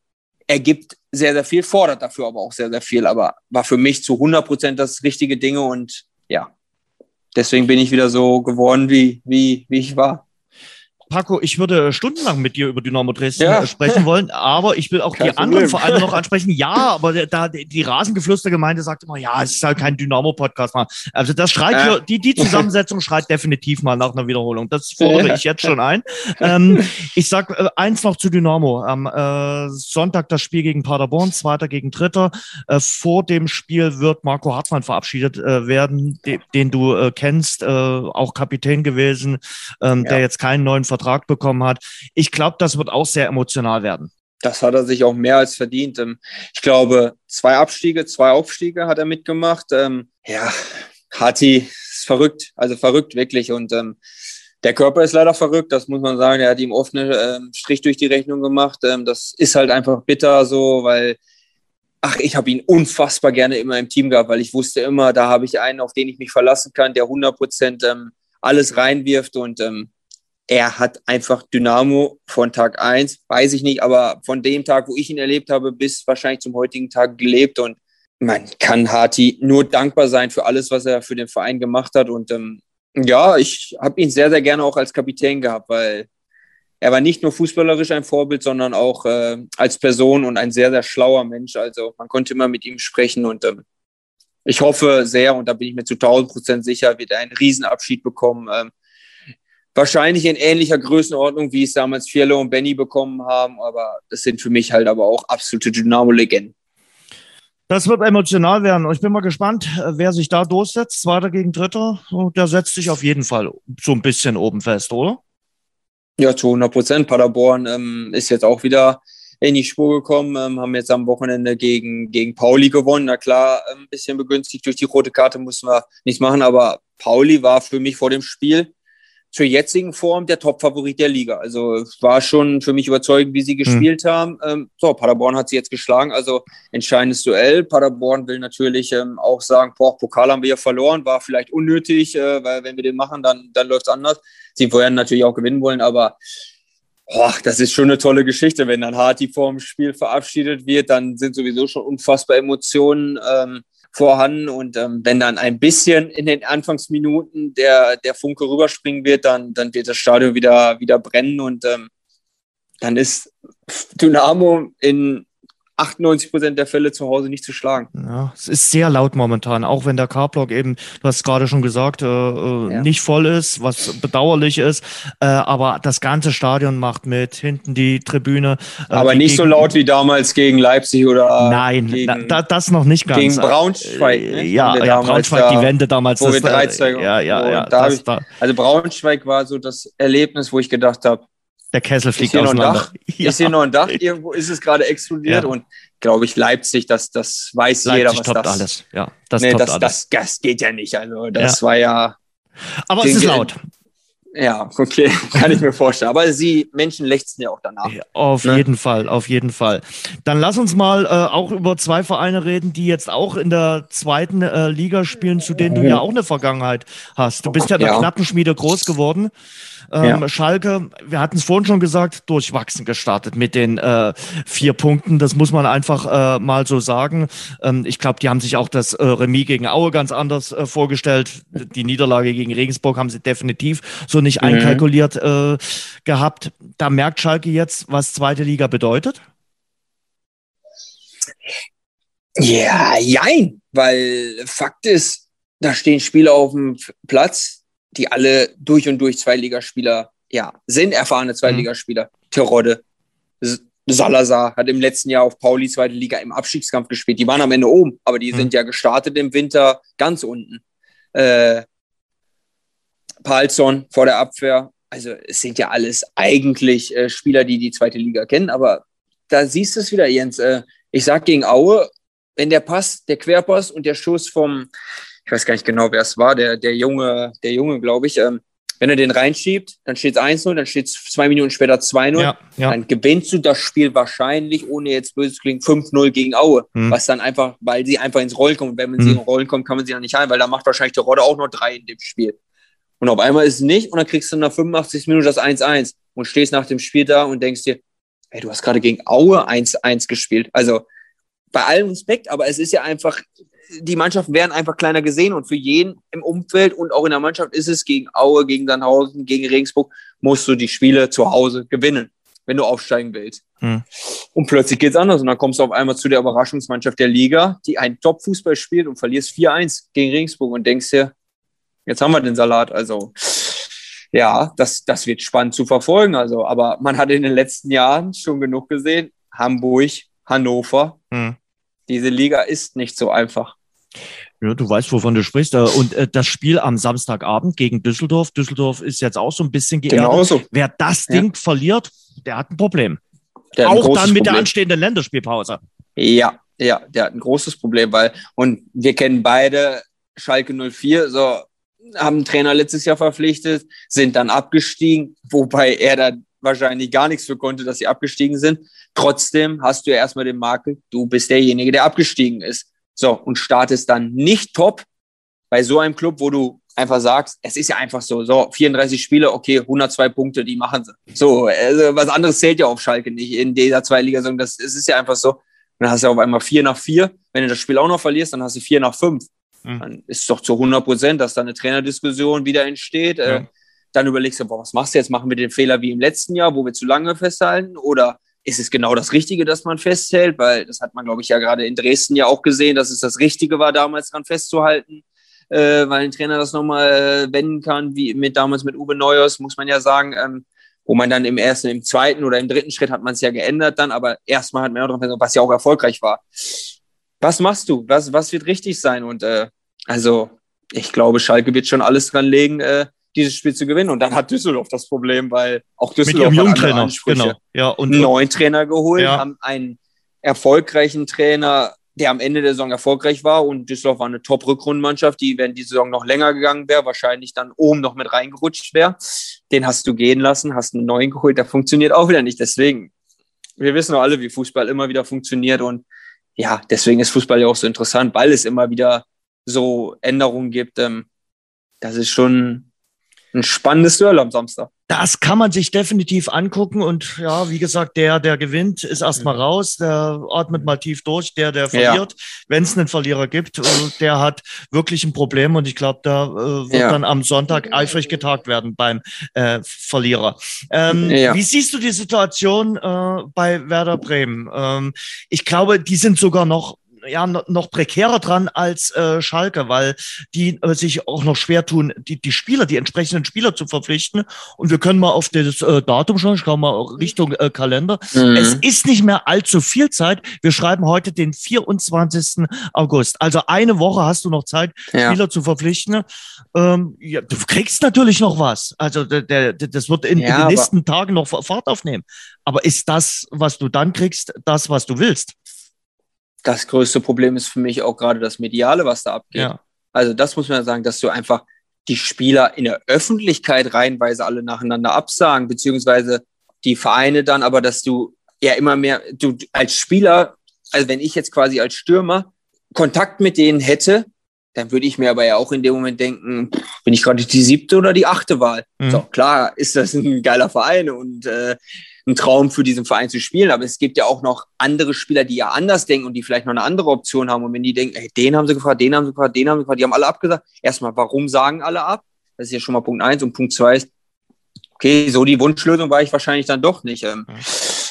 er gibt sehr, sehr viel, fordert dafür aber auch sehr, sehr viel, aber war für mich zu 100 Prozent das richtige Dinge und ja, deswegen bin ich wieder so geworden, wie, wie, wie ich war. Paco, ich würde stundenlang mit dir über Dynamo Dresden ja. Äh, sprechen wollen, aber ich will auch kein die Problem. anderen Vereine noch ansprechen. Ja, aber da die Rasengeflüstergemeinde sagt immer, ja, es ist halt kein Dynamo-Podcast Also das schreit äh. hier, die, die Zusammensetzung schreit definitiv mal nach einer Wiederholung. Das fordere ich jetzt schon ein. Ähm, ich sag äh, eins noch zu Dynamo. Am äh, Sonntag das Spiel gegen Paderborn, zweiter gegen dritter. Äh, vor dem Spiel wird Marco Hartmann verabschiedet äh, werden, de den du äh, kennst, äh, auch Kapitän gewesen, ähm, ja. der jetzt keinen neuen Vertrag Vertrag bekommen hat. Ich glaube, das wird auch sehr emotional werden. Das hat er sich auch mehr als verdient. Ähm, ich glaube, zwei Abstiege, zwei Aufstiege hat er mitgemacht. Ähm, ja, Hati ist verrückt, also verrückt wirklich. Und ähm, der Körper ist leider verrückt, das muss man sagen. Er hat ihm oft einen Strich durch die Rechnung gemacht. das ist halt einfach bitter so, weil ach, ich habe ihn unfassbar gerne immer im Team gehabt, weil ich wusste immer, da habe ich einen, auf den ich mich verlassen kann, der 100 Prozent ähm, alles reinwirft und ähm, er hat einfach Dynamo von Tag eins, weiß ich nicht, aber von dem Tag, wo ich ihn erlebt habe, bis wahrscheinlich zum heutigen Tag gelebt. Und man kann Harti nur dankbar sein für alles, was er für den Verein gemacht hat. Und ähm, ja, ich habe ihn sehr, sehr gerne auch als Kapitän gehabt, weil er war nicht nur fußballerisch ein Vorbild, sondern auch äh, als Person und ein sehr, sehr schlauer Mensch. Also man konnte immer mit ihm sprechen und ähm, ich hoffe sehr, und da bin ich mir zu 1000 Prozent sicher, wird er einen Riesenabschied bekommen. Ähm, wahrscheinlich in ähnlicher Größenordnung, wie es damals Fiello und Benny bekommen haben, aber das sind für mich halt aber auch absolute Dynamo-Legenden. Das wird emotional werden. Ich bin mal gespannt, äh, wer sich da durchsetzt. Zweiter gegen Dritter. Der setzt sich auf jeden Fall so ein bisschen oben fest, oder? Ja, zu 100 Prozent. Paderborn ähm, ist jetzt auch wieder in die Spur gekommen, ähm, haben jetzt am Wochenende gegen, gegen Pauli gewonnen. Na klar, ein bisschen begünstigt durch die rote Karte mussten wir nichts machen, aber Pauli war für mich vor dem Spiel zur jetzigen Form der Top-Favorit der Liga. Also war schon für mich überzeugend, wie sie hm. gespielt mhm. haben. Ähm, so, Paderborn hat sie jetzt geschlagen, also entscheidendes Duell. Paderborn will natürlich ähm, auch sagen, boah, Pokal haben wir ja verloren, war vielleicht unnötig, äh, weil wenn wir den machen, dann, dann läuft es anders. Sie werden natürlich auch gewinnen wollen, aber boah, das ist schon eine tolle Geschichte. Wenn dann Harti vor dem Spiel verabschiedet wird, dann sind sowieso schon unfassbar Emotionen. Ähm, vorhanden. Und ähm, wenn dann ein bisschen in den Anfangsminuten der, der Funke rüberspringen wird, dann, dann wird das Stadion wieder, wieder brennen und ähm, dann ist Dynamo in 98 Prozent der Fälle zu Hause nicht zu schlagen. Ja, es ist sehr laut momentan, auch wenn der K-Block eben, du hast gerade schon gesagt, äh, äh, ja. nicht voll ist, was bedauerlich ist. Äh, aber das ganze Stadion macht mit, hinten die Tribüne. Äh, aber nicht so laut wie damals gegen Leipzig oder. Nein, gegen, da, das noch nicht ganz. Gegen Braunschweig. Ne? Ja, ja Braunschweig, da, die Wende damals. Wo das, wir 13, äh, ja, ja, ja. Da ich, also Braunschweig war so das Erlebnis, wo ich gedacht habe, der Kessel fliegt ist auseinander. Ja. Ist hier noch ein Dach? Irgendwo ist es gerade explodiert ja. und glaube ich Leipzig, das, das weiß Leipzig jeder, was toppt das. alles. Ja, das, nee, das, alles. Das, das geht ja nicht. Also das ja. war ja. Aber es ist laut. Ja, okay, kann ich mir vorstellen. Aber sie Menschen lechzen ja auch danach. Ja, auf ne? jeden Fall, auf jeden Fall. Dann lass uns mal äh, auch über zwei Vereine reden, die jetzt auch in der zweiten äh, Liga spielen, zu denen du ja auch eine Vergangenheit hast. Du bist ja in der ja. Knappenschmiede groß geworden. Ähm, ja. Schalke, wir hatten es vorhin schon gesagt, durchwachsen gestartet mit den äh, vier Punkten. Das muss man einfach äh, mal so sagen. Ähm, ich glaube, die haben sich auch das äh, Remis gegen Aue ganz anders äh, vorgestellt. Die Niederlage gegen Regensburg haben sie definitiv so nicht mhm. einkalkuliert äh, gehabt. Da merkt Schalke jetzt, was zweite Liga bedeutet. Ja, jein, weil Fakt ist, da stehen Spieler auf dem Platz, die alle durch und durch Zweitligaspieler ja, sind, erfahrene Zweitligaspieler. Mhm. Terodde, Salazar hat im letzten Jahr auf Pauli zweite Liga im Abstiegskampf gespielt. Die waren am Ende oben, aber die mhm. sind ja gestartet im Winter ganz unten. Äh, Palzon vor der Abwehr. Also es sind ja alles eigentlich äh, Spieler, die die zweite Liga kennen, aber da siehst du es wieder, Jens. Äh, ich sag gegen Aue, wenn der Pass, der Querpass und der Schuss vom ich weiß gar nicht genau, wer es war, der, der Junge, der Junge, glaube ich, ähm, wenn er den reinschiebt, dann steht es 1-0, dann steht es zwei Minuten später 2-0. Ja, ja. Dann gewinnst du das Spiel wahrscheinlich, ohne jetzt böse zu klingen, 5-0 gegen Aue. Hm. Was dann einfach, weil sie einfach ins Rollen kommen. Und wenn man hm. sie ins Rollen kommt, kann man sie ja nicht ein, weil da macht wahrscheinlich der Rodde auch noch drei in dem Spiel. Und auf einmal ist es nicht und dann kriegst du nach 85 Minuten das 1-1 und stehst nach dem Spiel da und denkst dir, ey, du hast gerade gegen Aue 1-1 gespielt. Also bei allem Respekt, aber es ist ja einfach, die Mannschaften werden einfach kleiner gesehen und für jeden im Umfeld und auch in der Mannschaft ist es gegen Aue, gegen Sandhausen, gegen Regensburg, musst du die Spiele zu Hause gewinnen, wenn du aufsteigen willst. Hm. Und plötzlich geht es anders und dann kommst du auf einmal zu der Überraschungsmannschaft der Liga, die einen Top-Fußball spielt und verlierst 4-1 gegen Regensburg und denkst dir, jetzt haben wir den Salat. Also ja, das, das wird spannend zu verfolgen. Also, aber man hat in den letzten Jahren schon genug gesehen. Hamburg, Hannover. Hm. Diese Liga ist nicht so einfach. Ja, du weißt, wovon du sprichst. Äh, und äh, das Spiel am Samstagabend gegen Düsseldorf. Düsseldorf ist jetzt auch so ein bisschen geerdet. Genauso. Wer das Ding ja. verliert, der hat ein Problem. Ein auch dann mit Problem. der anstehenden Länderspielpause. Ja, ja, der hat ein großes Problem, weil, und wir kennen beide Schalke 04, so, haben einen Trainer letztes Jahr verpflichtet, sind dann abgestiegen, wobei er da wahrscheinlich gar nichts für konnte, dass sie abgestiegen sind. Trotzdem hast du ja erstmal den Makel, du bist derjenige, der abgestiegen ist. So, und startest dann nicht top bei so einem Club, wo du einfach sagst, es ist ja einfach so, so 34 Spiele, okay, 102 Punkte, die machen sie. So, also was anderes zählt ja auf Schalke nicht in dieser Zweitliga-Saison. Das, das ist ja einfach so. Und dann hast du auf einmal 4 nach 4. Wenn du das Spiel auch noch verlierst, dann hast du 4 nach 5. Mhm. Dann ist es doch zu 100 Prozent, dass da eine Trainerdiskussion wieder entsteht. Ja. Äh, dann überlegst du, boah, was machst du jetzt? Machen wir den Fehler wie im letzten Jahr, wo wir zu lange festhalten? Oder ist es genau das Richtige, dass man festhält? Weil das hat man, glaube ich, ja gerade in Dresden ja auch gesehen, dass es das Richtige war, damals dran festzuhalten, äh, weil ein Trainer das nochmal äh, wenden kann, wie mit damals mit Uwe Neuers, muss man ja sagen, ähm, wo man dann im ersten, im zweiten oder im dritten Schritt hat man es ja geändert dann, aber erstmal hat man auch dran festgehalten, was ja auch erfolgreich war. was machst du? Was, was wird richtig sein? Und äh, also, ich glaube, Schalke wird schon alles dran legen, äh, dieses Spiel zu gewinnen. Und dann hat Düsseldorf das Problem, weil auch Düsseldorf Mit ihrem Jungtrainer, genau. Ja, und, einen neuen Trainer geholt, ja. haben einen erfolgreichen Trainer, der am Ende der Saison erfolgreich war. Und Düsseldorf war eine Top-Rückrundenmannschaft, die, wenn die Saison noch länger gegangen wäre, wahrscheinlich dann oben noch mit reingerutscht wäre. Den hast du gehen lassen, hast einen neuen geholt, der funktioniert auch wieder nicht. Deswegen, wir wissen doch alle, wie Fußball immer wieder funktioniert. Und ja, deswegen ist Fußball ja auch so interessant, weil es immer wieder so Änderungen gibt. Ähm, das ist schon ein spannendes Duell am Samstag. Das kann man sich definitiv angucken und ja, wie gesagt, der, der gewinnt, ist erstmal raus, der atmet mal tief durch, der, der verliert, ja. wenn es einen Verlierer gibt, äh, der hat wirklich ein Problem und ich glaube, da äh, wird ja. dann am Sonntag eifrig getagt werden beim äh, Verlierer. Ähm, ja. Wie siehst du die Situation äh, bei Werder Bremen? Ähm, ich glaube, die sind sogar noch ja noch prekärer dran als äh, Schalke, weil die äh, sich auch noch schwer tun, die, die Spieler, die entsprechenden Spieler zu verpflichten. Und wir können mal auf das äh, Datum schauen, ich komme mal Richtung äh, Kalender. Mhm. Es ist nicht mehr allzu viel Zeit. Wir schreiben heute den 24. August. Also eine Woche hast du noch Zeit, ja. Spieler zu verpflichten. Ähm, ja, du kriegst natürlich noch was. Also der, der, das wird in, ja, in den nächsten Tagen noch Fahrt aufnehmen. Aber ist das, was du dann kriegst, das, was du willst? Das größte Problem ist für mich auch gerade das Mediale, was da abgeht. Ja. Also das muss man sagen, dass du einfach die Spieler in der Öffentlichkeit reihenweise alle nacheinander absagen, beziehungsweise die Vereine dann, aber dass du ja immer mehr, du als Spieler, also wenn ich jetzt quasi als Stürmer Kontakt mit denen hätte, dann würde ich mir aber ja auch in dem Moment denken, bin ich gerade die siebte oder die achte Wahl? Mhm. So, klar ist das ein geiler Verein und äh, ein Traum für diesen Verein zu spielen. Aber es gibt ja auch noch andere Spieler, die ja anders denken und die vielleicht noch eine andere Option haben. Und wenn die denken, hey, den haben sie gefragt, den haben sie gefragt, den haben sie gefragt, die haben alle abgesagt. Erstmal, warum sagen alle ab? Das ist ja schon mal Punkt eins. Und Punkt zwei ist, okay, so die Wunschlösung war ich wahrscheinlich dann doch nicht. Ähm.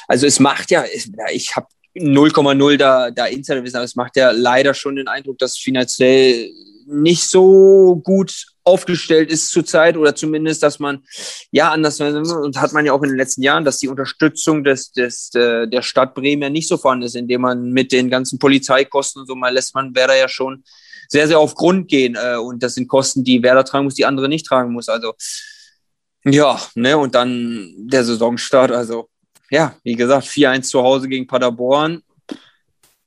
Also es macht ja, ich habe 0,0 da, da Insiderwissen, aber es macht ja leider schon den Eindruck, dass finanziell nicht so gut aufgestellt ist zurzeit oder zumindest, dass man ja anders und hat man ja auch in den letzten Jahren, dass die Unterstützung des, des äh, der Stadt Bremen ja nicht so vorhanden ist, indem man mit den ganzen Polizeikosten und so mal lässt man Werder ja schon sehr sehr auf Grund gehen äh, und das sind Kosten, die Werder tragen muss, die andere nicht tragen muss. Also ja, ne und dann der Saisonstart, also ja, wie gesagt, 4-1 zu Hause gegen Paderborn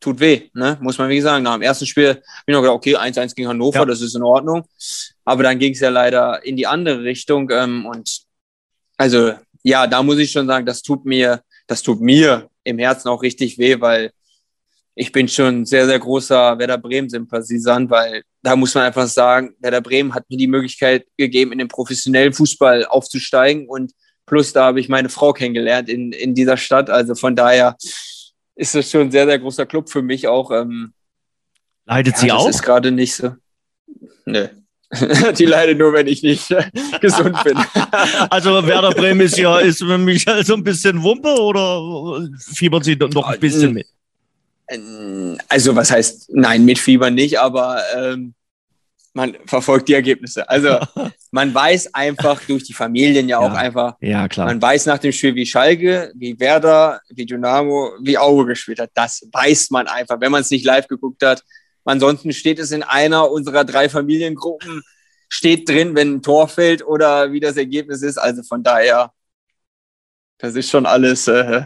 tut weh, ne? muss man wie sagen. Nach dem ersten Spiel bin ich noch gedacht, okay, 1-1 gegen Hannover, ja. das ist in Ordnung. Aber dann ging es ja leider in die andere Richtung. Ähm, und also, ja, da muss ich schon sagen, das tut mir, das tut mir im Herzen auch richtig weh, weil ich bin schon sehr, sehr großer Werder Bremen-Sympathisant, weil da muss man einfach sagen, Werder Bremen hat mir die Möglichkeit gegeben, in den professionellen Fußball aufzusteigen und plus da habe ich meine Frau kennengelernt in, in dieser Stadt. Also von daher, ist das schon ein sehr, sehr großer Club für mich auch. Ähm, leidet ja, sie das auch? Das ist gerade nicht so. Nö. die leidet nur, wenn ich nicht äh, gesund bin. also Werder Bremen ist ja ist für mich so ein bisschen Wumpe oder fiebert sie noch ein bisschen mit? Also was heißt, nein, mit Fieber nicht, aber ähm, man verfolgt die Ergebnisse. Also man weiß einfach durch die Familien ja, ja auch einfach, ja, klar. man weiß nach dem Spiel, wie Schalke, wie Werder, wie Dynamo, wie Auge gespielt hat. Das weiß man einfach, wenn man es nicht live geguckt hat. Ansonsten steht es in einer unserer drei Familiengruppen, steht drin, wenn ein Tor fällt oder wie das Ergebnis ist. Also von daher, das ist schon alles äh,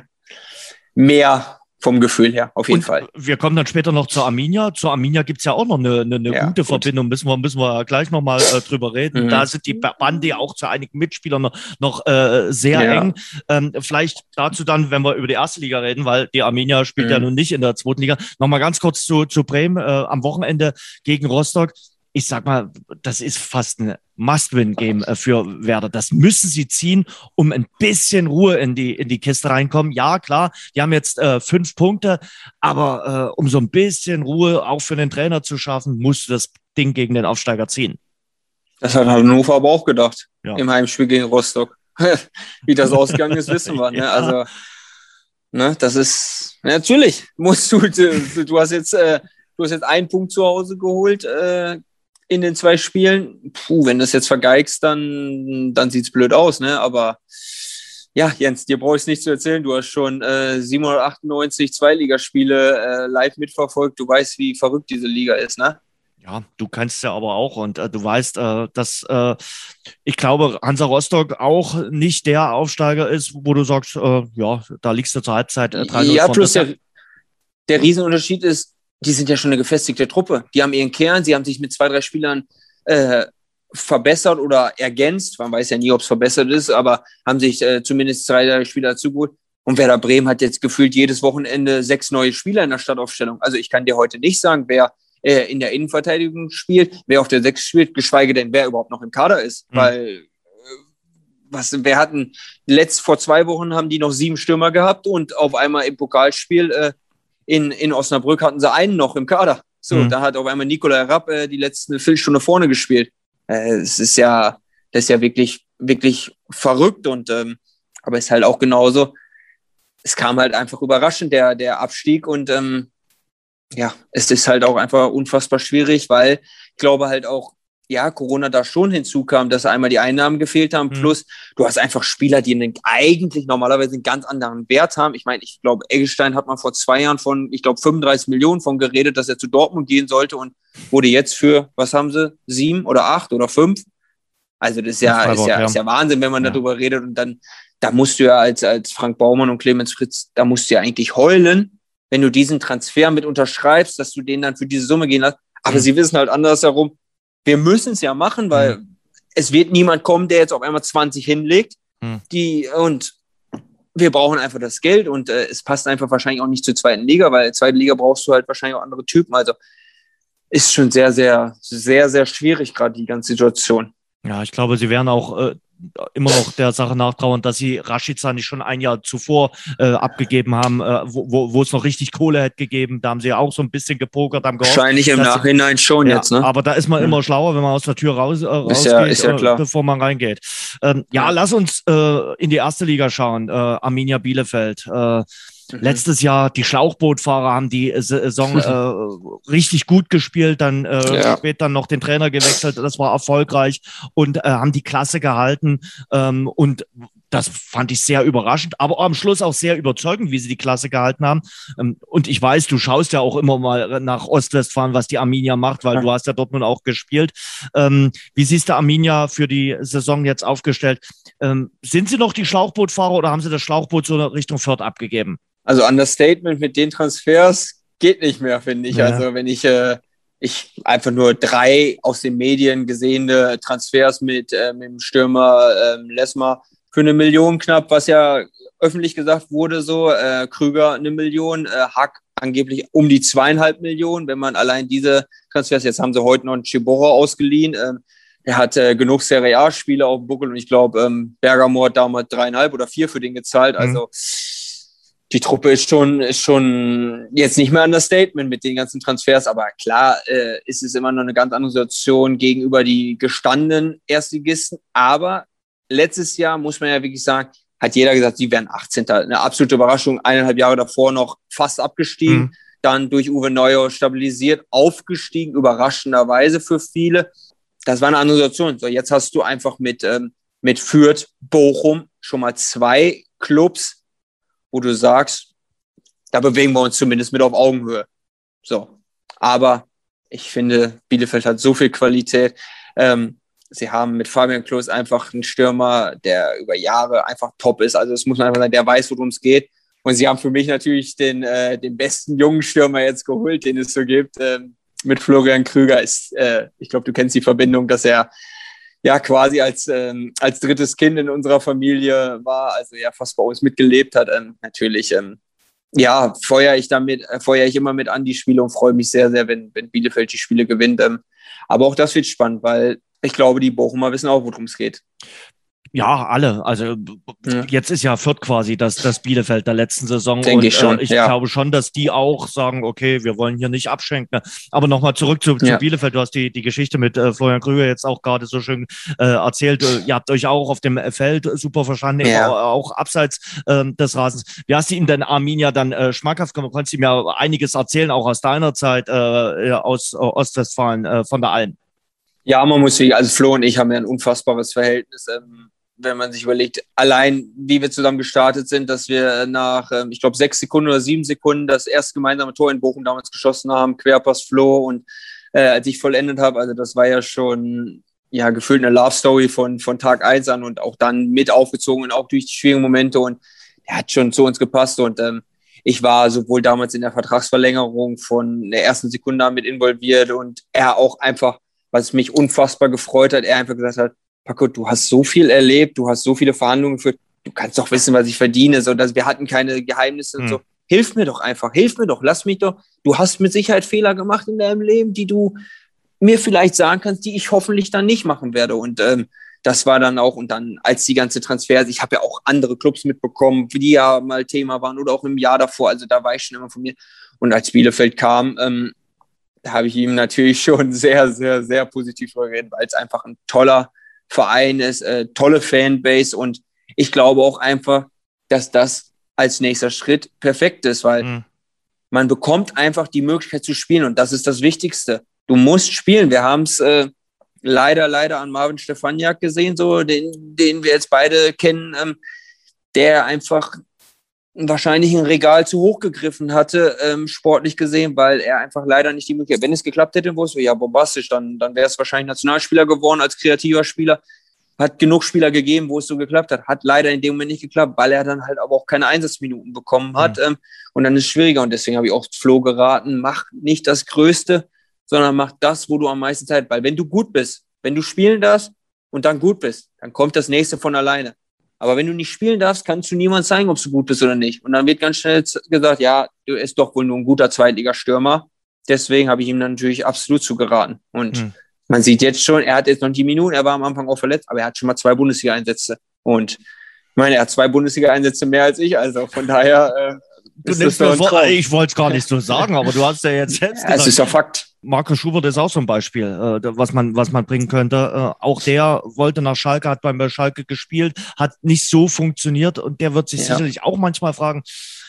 mehr vom Gefühl her, auf jeden und Fall. Wir kommen dann später noch zur Arminia. Zur Arminia gibt es ja auch noch eine, eine, eine ja, gute gut. Verbindung, müssen wir, müssen wir gleich nochmal äh, drüber reden. Mhm. Da sind die Bande auch zu einigen Mitspielern noch, noch äh, sehr ja. eng. Ähm, vielleicht dazu dann, wenn wir über die erste Liga reden, weil die Arminia spielt mhm. ja nun nicht in der zweiten Liga. Nochmal ganz kurz zu, zu Bremen äh, am Wochenende gegen Rostock ich sag mal, das ist fast ein Must-Win-Game äh, für Werder. Das müssen sie ziehen, um ein bisschen Ruhe in die, in die Kiste reinkommen. Ja, klar, die haben jetzt äh, fünf Punkte, aber äh, um so ein bisschen Ruhe auch für den Trainer zu schaffen, musst du das Ding gegen den Aufsteiger ziehen. Das hat Hannover aber auch gedacht ja. im Heimspiel gegen Rostock. Wie das ausgegangen ist, wissen wir. Ne? ja. Also, ne, das ist natürlich musst du. Du hast jetzt, äh, du hast jetzt einen Punkt zu Hause geholt äh, in den zwei Spielen. Puh, wenn du das jetzt vergeigst, dann, dann sieht es blöd aus, ne? Aber ja, Jens, dir brauche ich es nicht zu erzählen. Du hast schon äh, 798 Zweiligaspiele äh, live mitverfolgt. Du weißt, wie verrückt diese Liga ist, ne? Ja, du kannst ja aber auch und äh, du weißt, äh, dass äh, ich glaube, Hansa Rostock auch nicht der Aufsteiger ist, wo du sagst, äh, ja, da liegst du zur Halbzeit äh, 3 Ja, plus der, der Riesenunterschied ist, die sind ja schon eine gefestigte Truppe. Die haben ihren Kern, sie haben sich mit zwei, drei Spielern äh, verbessert oder ergänzt. Man weiß ja nie, ob es verbessert ist, aber haben sich äh, zumindest zwei drei Spieler dazugeholt. Und Werder Bremen hat jetzt gefühlt jedes Wochenende sechs neue Spieler in der Startaufstellung. Also ich kann dir heute nicht sagen, wer äh, in der Innenverteidigung spielt, wer auf der Sechs spielt, geschweige denn, wer überhaupt noch im Kader ist. Mhm. Weil äh, was, wir hatten letzt vor zwei Wochen haben die noch sieben Stürmer gehabt und auf einmal im Pokalspiel äh, in, in Osnabrück hatten sie einen noch im Kader. So, mhm. da hat auf einmal Nikola Rapp äh, die letzte Viertelstunde vorne gespielt. Äh, es ist ja, das ist ja wirklich, wirklich verrückt und ähm, aber ist halt auch genauso. Es kam halt einfach überraschend, der, der Abstieg und ähm, ja, es ist halt auch einfach unfassbar schwierig, weil ich glaube halt auch, ja, Corona da schon hinzukam, dass einmal die Einnahmen gefehlt haben, mhm. plus du hast einfach Spieler, die einen, eigentlich normalerweise einen ganz anderen Wert haben. Ich meine, ich glaube, Eggestein hat man vor zwei Jahren von, ich glaube, 35 Millionen von geredet, dass er zu Dortmund gehen sollte und wurde jetzt für, was haben sie, sieben oder acht oder fünf? Also das ist ja, Freiburg, ist ja, ja. Ist ja Wahnsinn, wenn man ja. darüber redet und dann, da musst du ja als, als Frank Baumann und Clemens Fritz, da musst du ja eigentlich heulen, wenn du diesen Transfer mit unterschreibst, dass du den dann für diese Summe gehen lässt. Aber mhm. sie wissen halt andersherum, wir müssen es ja machen, weil mhm. es wird niemand kommen, der jetzt auf einmal 20 hinlegt. Mhm. Die, und wir brauchen einfach das Geld und äh, es passt einfach wahrscheinlich auch nicht zur zweiten Liga, weil zweite Liga brauchst du halt wahrscheinlich auch andere Typen. Also ist schon sehr, sehr, sehr, sehr schwierig, gerade die ganze Situation. Ja, ich glaube, sie werden auch äh, immer noch der Sache nachtrauern, dass sie Rashica nicht schon ein Jahr zuvor äh, abgegeben haben, äh, wo, wo es noch richtig Kohle hätte gegeben. Da haben sie ja auch so ein bisschen gepokert, haben gehofft. Wahrscheinlich im Nachhinein schon ja, jetzt, ne? Aber da ist man ja. immer schlauer, wenn man aus der Tür raus, äh, rausgeht, ja, ist ja klar. Äh, bevor man reingeht. Ähm, ja, lass uns äh, in die erste Liga schauen. Äh, Arminia Bielefeld. Äh, Mhm. Letztes Jahr die Schlauchbootfahrer haben die Saison äh, richtig gut gespielt, dann äh, ja. später noch den Trainer gewechselt, das war erfolgreich und äh, haben die Klasse gehalten ähm, und das fand ich sehr überraschend, aber am Schluss auch sehr überzeugend, wie sie die Klasse gehalten haben. Ähm, und ich weiß, du schaust ja auch immer mal nach Ostwestfalen, was die Arminia macht, weil ja. du hast ja dort nun auch gespielt. Ähm, wie siehst du Arminia für die Saison jetzt aufgestellt? Ähm, sind sie noch die Schlauchbootfahrer oder haben sie das Schlauchboot so Richtung Fürth abgegeben? Also Understatement mit den Transfers geht nicht mehr, finde ich. Ja. Also wenn ich, äh, ich einfach nur drei aus den Medien gesehene Transfers mit, äh, mit dem Stürmer äh, Lesmer für eine Million knapp, was ja öffentlich gesagt wurde, so äh, Krüger eine Million, äh, Hack angeblich um die zweieinhalb Millionen, wenn man allein diese Transfers, jetzt haben sie heute noch einen Chibora ausgeliehen, ähm, er hat äh, genug Serie A-Spiele auf dem Buckel und ich glaube, ähm, Bergamo hat damals dreieinhalb oder vier für den gezahlt, mhm. Die Truppe ist schon, ist schon jetzt nicht mehr an das Statement mit den ganzen Transfers, aber klar äh, ist es immer noch eine ganz andere Situation gegenüber die gestandenen Erstligisten. Aber letztes Jahr muss man ja wirklich sagen, hat jeder gesagt, sie wären 18. Eine absolute Überraschung. Eineinhalb Jahre davor noch fast abgestiegen, mhm. dann durch Uwe Neuer stabilisiert, aufgestiegen, überraschenderweise für viele. Das war eine andere Situation. So, jetzt hast du einfach mit, ähm, mit Fürth, Bochum schon mal zwei Clubs, wo du sagst, da bewegen wir uns zumindest mit auf Augenhöhe. So. Aber ich finde, Bielefeld hat so viel Qualität. Ähm, sie haben mit Fabian Klos einfach einen Stürmer, der über Jahre einfach top ist. Also es muss man einfach sagen, der weiß, worum es geht. Und sie haben für mich natürlich den, äh, den besten jungen Stürmer jetzt geholt, den es so gibt. Ähm, mit Florian Krüger ist, äh, ich glaube, du kennst die Verbindung, dass er ja quasi als, ähm, als drittes Kind in unserer Familie war, also ja fast bei uns mitgelebt hat. Ähm, natürlich, ähm, ja, feuere ich damit, äh, feuere ich immer mit an die Spiele und freue mich sehr, sehr, wenn, wenn Bielefeld die Spiele gewinnt. Ähm, aber auch das wird spannend, weil ich glaube, die Bochumer wissen auch, worum es geht. Ja, alle. Also ja. jetzt ist ja Fürth quasi das, das Bielefeld der letzten Saison. Denke und, ich schon. Äh, ich ja. glaube schon, dass die auch sagen, okay, wir wollen hier nicht abschenken. Aber nochmal zurück zu, ja. zu, Bielefeld. Du hast die, die Geschichte mit äh, Florian Krüger jetzt auch gerade so schön äh, erzählt. Äh, ihr habt euch auch auf dem Feld super verstanden, ja. auch, auch abseits ähm, des Rasens. Wie hast du ihm denn Arminia dann äh, schmackhaft gemacht? Konntest du ihm einiges erzählen, auch aus deiner Zeit äh, aus Ostwestfalen, von der Alm? Ja, man muss, also Flo und ich haben ja ein unfassbares Verhältnis. Ähm, wenn man sich überlegt, allein wie wir zusammen gestartet sind, dass wir nach, ähm, ich glaube, sechs Sekunden oder sieben Sekunden das erste gemeinsame Tor in Bochum damals geschossen haben, Querpass Flo und äh, als ich vollendet habe, also das war ja schon ja gefühlt eine Love Story von, von Tag eins an und auch dann mit aufgezogen und auch durch die schwierigen Momente und er hat schon zu uns gepasst und ähm, ich war sowohl damals in der Vertragsverlängerung von der ersten Sekunde an mit involviert und er auch einfach, was mich unfassbar gefreut hat, er einfach gesagt hat, Paco, du hast so viel erlebt, du hast so viele Verhandlungen geführt, du kannst doch wissen, was ich verdiene, so dass wir hatten keine Geheimnisse mhm. und so. Hm. Hilf mir doch einfach, hilf mir doch, lass mich doch. Du hast mit Sicherheit Fehler gemacht in deinem Leben, die du mir vielleicht sagen kannst, die ich hoffentlich dann nicht machen werde. Und ähm, das war dann auch, und dann als die ganze Transfers, ich habe ja auch andere Clubs mitbekommen, die ja mal Thema waren oder auch im Jahr davor, also da war ich schon immer von mir. Und als Bielefeld kam, ähm, da habe ich ihm natürlich schon sehr, sehr, sehr positiv geredet, weil es einfach ein toller Verein ist, äh, tolle Fanbase und ich glaube auch einfach, dass das als nächster Schritt perfekt ist, weil mhm. man bekommt einfach die Möglichkeit zu spielen und das ist das Wichtigste. Du musst spielen. Wir haben es äh, leider, leider an Marvin Stefaniak gesehen, so den, den wir jetzt beide kennen, ähm, der einfach wahrscheinlich ein Regal zu hoch gegriffen hatte, ähm, sportlich gesehen, weil er einfach leider nicht die Möglichkeit, wenn es geklappt hätte, wo es ja bombastisch, dann, dann wäre es wahrscheinlich Nationalspieler geworden als kreativer Spieler. Hat genug Spieler gegeben, wo es so geklappt hat. Hat leider in dem Moment nicht geklappt, weil er dann halt aber auch keine Einsatzminuten bekommen hat. Mhm. Ähm, und dann ist es schwieriger. Und deswegen habe ich auch Flo geraten, mach nicht das Größte, sondern mach das, wo du am meisten Zeit, weil wenn du gut bist, wenn du spielen darfst und dann gut bist, dann kommt das nächste von alleine. Aber wenn du nicht spielen darfst, kannst du niemand zeigen, ob du gut bist oder nicht. Und dann wird ganz schnell gesagt, ja, du bist doch wohl nur ein guter Zweitligastürmer. Deswegen habe ich ihm dann natürlich absolut zugeraten. Und hm. man sieht jetzt schon, er hat jetzt noch die Minuten, er war am Anfang auch verletzt, aber er hat schon mal zwei Bundesliga-Einsätze. Und ich meine, er hat zwei Bundesliga-Einsätze mehr als ich, also von daher. Äh, du nimmst mir vor, ich wollte es gar nicht so sagen, aber du hast ja jetzt selbst. Ja, es ist ja Fakt. Markus Schubert ist auch so ein Beispiel, äh, was, man, was man bringen könnte. Äh, auch der wollte nach Schalke, hat beim Schalke gespielt, hat nicht so funktioniert und der wird sich ja. sicherlich auch manchmal fragen,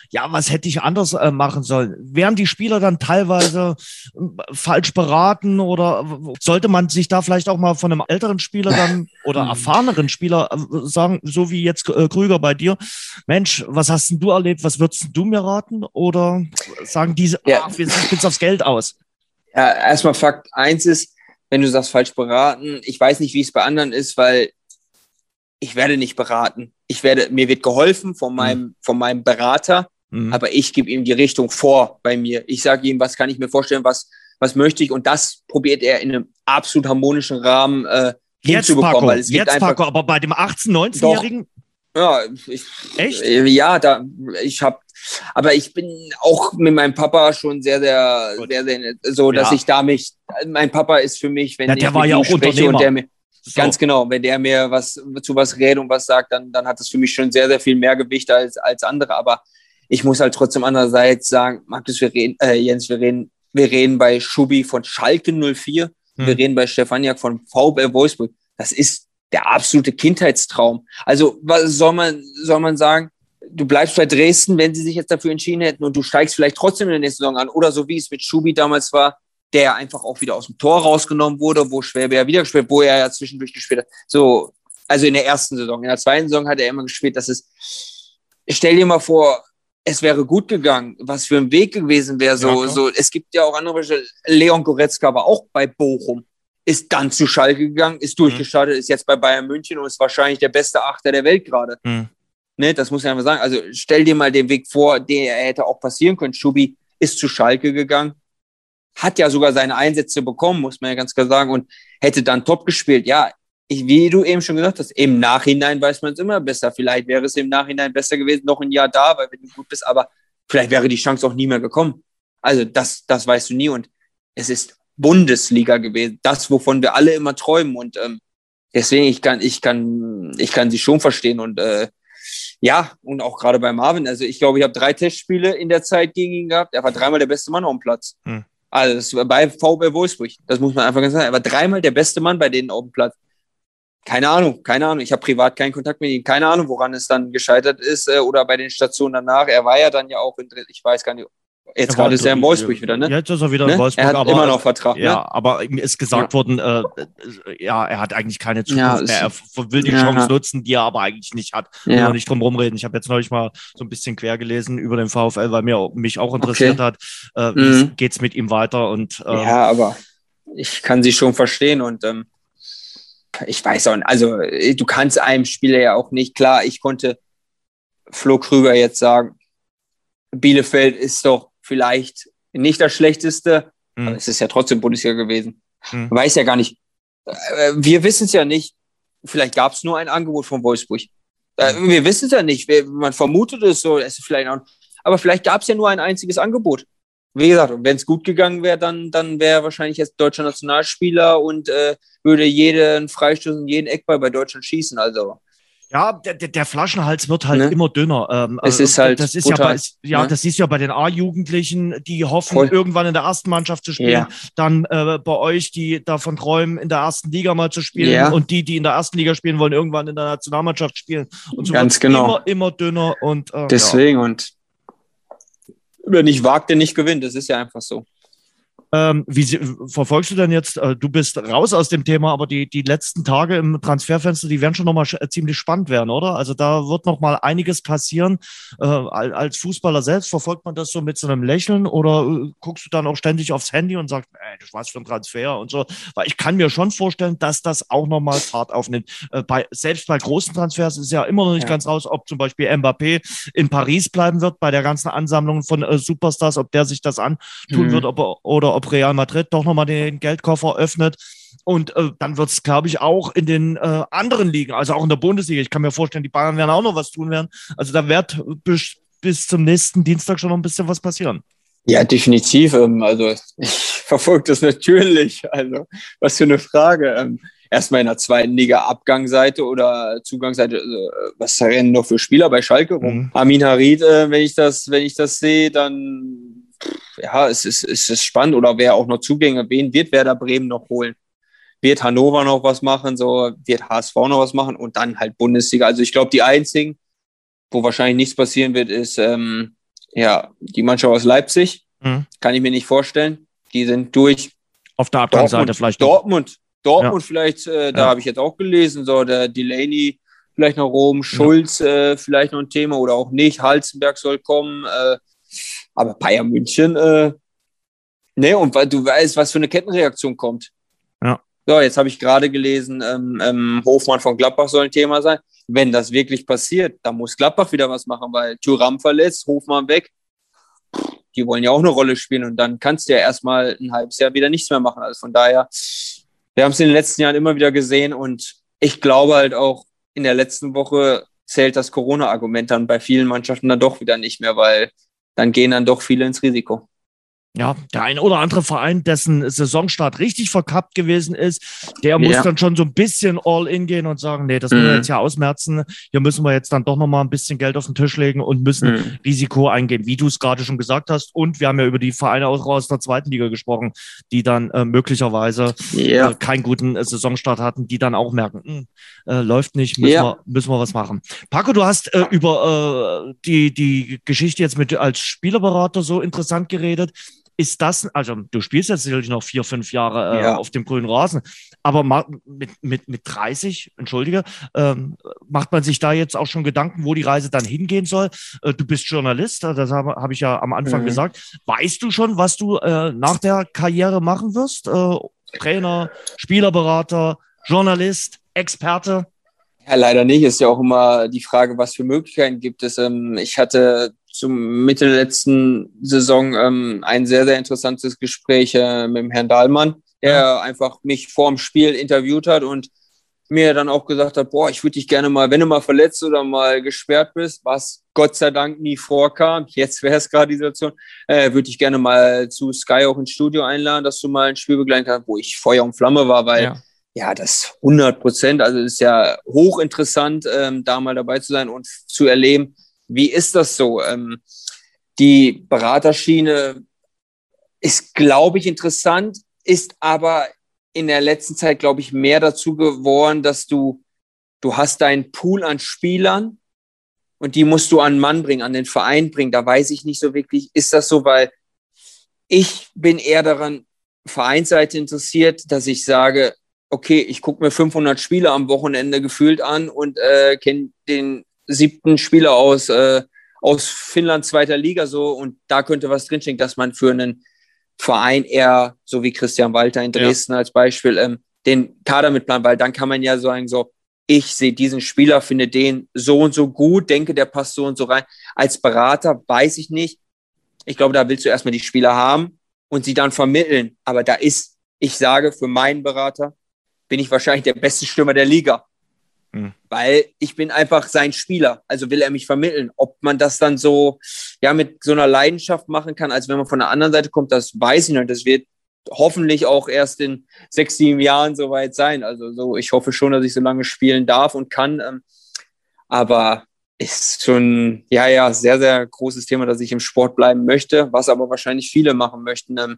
ja, was hätte ich anders äh, machen sollen? Wären die Spieler dann teilweise äh, falsch beraten oder sollte man sich da vielleicht auch mal von einem älteren Spieler dann oder hm. erfahreneren Spieler äh, sagen, so wie jetzt äh, Krüger bei dir, Mensch, was hast denn du erlebt? Was würdest du mir raten? Oder sagen diese, ja. ach, wir sind jetzt aufs Geld aus? Ja, erstmal Fakt eins ist, wenn du sagst falsch beraten, ich weiß nicht, wie es bei anderen ist, weil ich werde nicht beraten. Ich werde, mir wird geholfen von meinem, mhm. von meinem Berater, mhm. aber ich gebe ihm die Richtung vor bei mir. Ich sage ihm, was kann ich mir vorstellen, was, was möchte ich und das probiert er in einem absolut harmonischen Rahmen äh, jetzt, Paco, jetzt, Paco, aber bei dem 18-, 19-Jährigen? Ja, ich, Echt? Ja, da, ich habe aber ich bin auch mit meinem Papa schon sehr, sehr, Gut. sehr, sehr, so, dass ja. ich da mich, mein Papa ist für mich, wenn ja, der ich war ja auch Unternehmer. und der mir, so. ganz genau, wenn der mir was zu was redet und was sagt, dann, dann hat es für mich schon sehr, sehr viel mehr Gewicht als, als andere. Aber ich muss halt trotzdem andererseits sagen, Markus, wir reden, äh, Jens, wir reden, wir reden bei Schubi von Schalke 04, hm. wir reden bei Stefaniak von VB Wolfsburg. Das ist der absolute Kindheitstraum. Also, was soll man, soll man sagen? Du bleibst bei Dresden, wenn sie sich jetzt dafür entschieden hätten und du steigst vielleicht trotzdem in der nächsten Saison an. Oder so wie es mit Schubi damals war, der einfach auch wieder aus dem Tor rausgenommen wurde, wo Schwäbe ja wieder gespielt, wo er ja zwischendurch gespielt hat. So, also in der ersten Saison. In der zweiten Saison hat er immer gespielt. Das ist, stell dir mal vor, es wäre gut gegangen, was für ein Weg gewesen wäre. So, ja, so, es gibt ja auch andere Beispiele. Leon Goretzka war auch bei Bochum, ist dann zu Schalke gegangen, ist mhm. durchgestartet, mhm. ist jetzt bei Bayern München und ist wahrscheinlich der beste Achter der Welt gerade. Mhm. Ne, das muss ich einfach sagen. Also stell dir mal den Weg vor, der hätte auch passieren können. Schubi ist zu Schalke gegangen, hat ja sogar seine Einsätze bekommen, muss man ja ganz klar sagen, und hätte dann top gespielt. Ja, ich, wie du eben schon gesagt hast, im Nachhinein weiß man es immer besser. Vielleicht wäre es im Nachhinein besser gewesen, noch ein Jahr da, weil wenn du gut bist, aber vielleicht wäre die Chance auch nie mehr gekommen. Also das, das weißt du nie. Und es ist Bundesliga gewesen, das, wovon wir alle immer träumen. Und ähm, deswegen, ich kann, ich kann, ich kann sie schon verstehen. Und äh, ja, und auch gerade bei Marvin. Also ich glaube, ich habe drei Testspiele in der Zeit gegen ihn gehabt. Er war dreimal der beste Mann auf dem Platz. Hm. Also bei VB Wolfsburg. Das muss man einfach ganz sagen. Er war dreimal der beste Mann bei denen auf dem Platz. Keine Ahnung, keine Ahnung. Ich habe privat keinen Kontakt mit ihm. Keine Ahnung, woran es dann gescheitert ist äh, oder bei den Stationen danach. Er war ja dann ja auch in, ich weiß gar nicht, Jetzt gerade ist er in Wolfsburg wieder, ne? Jetzt ist er wieder ne? in Wolfsburg. Er hat aber, immer noch Vertrag. Ja, ne? aber ihm ist gesagt ja. worden, äh, ja, er hat eigentlich keine Zukunft ja, mehr. Er will die ja. Chance nutzen, die er aber eigentlich nicht hat. Ja. nicht drum rumreden. Ich habe jetzt neulich mal so ein bisschen quer gelesen über den VfL, weil mir mich auch interessiert okay. hat, äh, wie mhm. geht's mit ihm weiter und äh, ja, aber ich kann sie schon verstehen und ähm, ich weiß auch nicht, also du kannst einem Spieler ja auch nicht, klar, ich konnte Flo Krüger jetzt sagen, Bielefeld ist doch vielleicht nicht das Schlechteste, mhm. aber es ist ja trotzdem Bundesliga gewesen. Mhm. Weiß ja gar nicht. Äh, wir wissen es ja nicht. Vielleicht gab es nur ein Angebot von Wolfsburg. Äh, hm. Wir wissen es ja nicht. Man vermutet es so, es ist vielleicht auch, aber vielleicht gab es ja nur ein einziges Angebot. Wie gesagt, wenn es gut gegangen wäre, dann, dann wäre er wahrscheinlich jetzt deutscher Nationalspieler und äh, würde jeden Freistoß und jeden Eckball bei Deutschland schießen. Also ja, der, der Flaschenhals wird halt ne? immer dünner. Ähm, es ist halt das ist ja, bei, ja, ne? das ist ja bei den A-Jugendlichen, die hoffen, Voll. irgendwann in der ersten Mannschaft zu spielen. Ja. Dann äh, bei euch, die davon träumen, in der ersten Liga mal zu spielen. Ja. Und die, die in der ersten Liga spielen wollen, irgendwann in der Nationalmannschaft spielen. Und so Ganz genau. immer, immer dünner. Und äh, deswegen ja. und wer nicht wagt, der nicht gewinnt. Das ist ja einfach so. Ähm, wie verfolgst du denn jetzt? Äh, du bist raus aus dem Thema, aber die, die letzten Tage im Transferfenster, die werden schon nochmal äh, ziemlich spannend werden, oder? Also da wird nochmal einiges passieren. Äh, als Fußballer selbst verfolgt man das so mit so einem Lächeln oder äh, guckst du dann auch ständig aufs Handy und sagst, ey, das was für ein Transfer und so? Weil ich kann mir schon vorstellen, dass das auch nochmal Fahrt aufnimmt. Äh, bei, selbst bei großen Transfers ist ja immer noch nicht ja. ganz raus, ob zum Beispiel Mbappé in Paris bleiben wird bei der ganzen Ansammlung von äh, Superstars, ob der sich das antun mhm. wird ob er, oder ob Real Madrid doch nochmal den Geldkoffer öffnet. Und äh, dann wird es, glaube ich, auch in den äh, anderen Ligen, also auch in der Bundesliga. Ich kann mir vorstellen, die Bayern werden auch noch was tun werden. Also da wird bis, bis zum nächsten Dienstag schon noch ein bisschen was passieren. Ja, definitiv. Ähm, also ich verfolge das natürlich. Also was für eine Frage. Ähm, erstmal in der zweiten Liga Abgangsseite oder Zugangsseite. Also, was rennen noch für Spieler bei Schalke rum? Mhm. Amin Harid, äh, wenn ich das, wenn ich das sehe, dann ja, es ist, es ist spannend oder wer auch noch Zugänge, wen wird Werder Bremen noch holen? Wird Hannover noch was machen, so wird HSV noch was machen und dann halt Bundesliga. Also ich glaube, die einzigen, wo wahrscheinlich nichts passieren wird, ist ähm, ja die Mannschaft aus Leipzig. Mhm. Kann ich mir nicht vorstellen. Die sind durch. Auf der Abgangsseite vielleicht. Dortmund, Dortmund ja. vielleicht, äh, da ja. habe ich jetzt auch gelesen, so der Delaney vielleicht noch Rom, Schulz ja. äh, vielleicht noch ein Thema oder auch nicht. Halzenberg soll kommen. Äh, aber Bayern München, äh, ne, und weil du weißt, was für eine Kettenreaktion kommt. Ja. So, jetzt habe ich gerade gelesen, ähm, ähm, Hofmann von Gladbach soll ein Thema sein. Wenn das wirklich passiert, dann muss Gladbach wieder was machen, weil Thuram verletzt, Hofmann weg. Die wollen ja auch eine Rolle spielen und dann kannst du ja erstmal ein halbes Jahr wieder nichts mehr machen. Also von daher, wir haben es in den letzten Jahren immer wieder gesehen und ich glaube halt auch in der letzten Woche zählt das Corona-Argument dann bei vielen Mannschaften dann doch wieder nicht mehr, weil dann gehen dann doch viele ins Risiko. Ja, der ein oder andere Verein, dessen Saisonstart richtig verkappt gewesen ist, der muss ja. dann schon so ein bisschen all in gehen und sagen, nee, das müssen wir mhm. jetzt ja ausmerzen. Hier müssen wir jetzt dann doch nochmal ein bisschen Geld auf den Tisch legen und müssen mhm. Risiko eingehen, wie du es gerade schon gesagt hast. Und wir haben ja über die Vereine aus, aus der zweiten Liga gesprochen, die dann äh, möglicherweise ja. äh, keinen guten äh, Saisonstart hatten, die dann auch merken, mh, hm, äh, läuft nicht, müssen, ja. wir, müssen wir was machen. Paco, du hast äh, über äh, die, die Geschichte jetzt mit als Spielerberater so interessant geredet ist das, also du spielst jetzt sicherlich noch vier, fünf Jahre äh, ja. auf dem grünen Rasen, aber mit, mit, mit 30, entschuldige, ähm, macht man sich da jetzt auch schon Gedanken, wo die Reise dann hingehen soll? Äh, du bist Journalist, äh, das habe hab ich ja am Anfang mhm. gesagt. Weißt du schon, was du äh, nach der Karriere machen wirst? Äh, Trainer, Spielerberater, Journalist, Experte? Ja, leider nicht. Ist ja auch immer die Frage, was für Möglichkeiten gibt es. Ähm, ich hatte zum Mitte der letzten Saison ähm, ein sehr, sehr interessantes Gespräch äh, mit dem Herrn Dahlmann, der ja. einfach mich vor dem Spiel interviewt hat und mir dann auch gesagt hat, boah, ich würde dich gerne mal, wenn du mal verletzt oder mal gesperrt bist, was Gott sei Dank nie vorkam, jetzt wäre es gerade die Situation, äh, würde ich gerne mal zu Sky auch ins Studio einladen, dass du mal ein Spiel begleiten kannst, wo ich Feuer und Flamme war, weil ja, ja das 100 Prozent, also ist ja hochinteressant, ähm, da mal dabei zu sein und zu erleben, wie ist das so? Ähm, die Beraterschiene ist, glaube ich, interessant, ist aber in der letzten Zeit, glaube ich, mehr dazu geworden, dass du, du hast deinen Pool an Spielern und die musst du an Mann bringen, an den Verein bringen. Da weiß ich nicht so wirklich, ist das so, weil ich bin eher daran Vereinsseite interessiert, dass ich sage, okay, ich gucke mir 500 Spieler am Wochenende gefühlt an und äh, kenne den siebten Spieler aus, äh, aus Finnland zweiter Liga so und da könnte was drinstehen, dass man für einen Verein eher, so wie Christian Walter in Dresden ja. als Beispiel, ähm, den Kader mitplanen, weil dann kann man ja sagen, so, ich sehe diesen Spieler, finde den so und so gut, denke, der passt so und so rein. Als Berater weiß ich nicht. Ich glaube, da willst du erstmal die Spieler haben und sie dann vermitteln. Aber da ist, ich sage, für meinen Berater bin ich wahrscheinlich der beste Stürmer der Liga. Mhm. Weil ich bin einfach sein Spieler. Also will er mich vermitteln. Ob man das dann so, ja, mit so einer Leidenschaft machen kann, als wenn man von der anderen Seite kommt, das weiß ich nicht. Das wird hoffentlich auch erst in sechs, sieben Jahren soweit sein. Also so, ich hoffe schon, dass ich so lange spielen darf und kann. Ähm, aber ist schon, ja, ja, sehr, sehr großes Thema, dass ich im Sport bleiben möchte, was aber wahrscheinlich viele machen möchten. Ähm,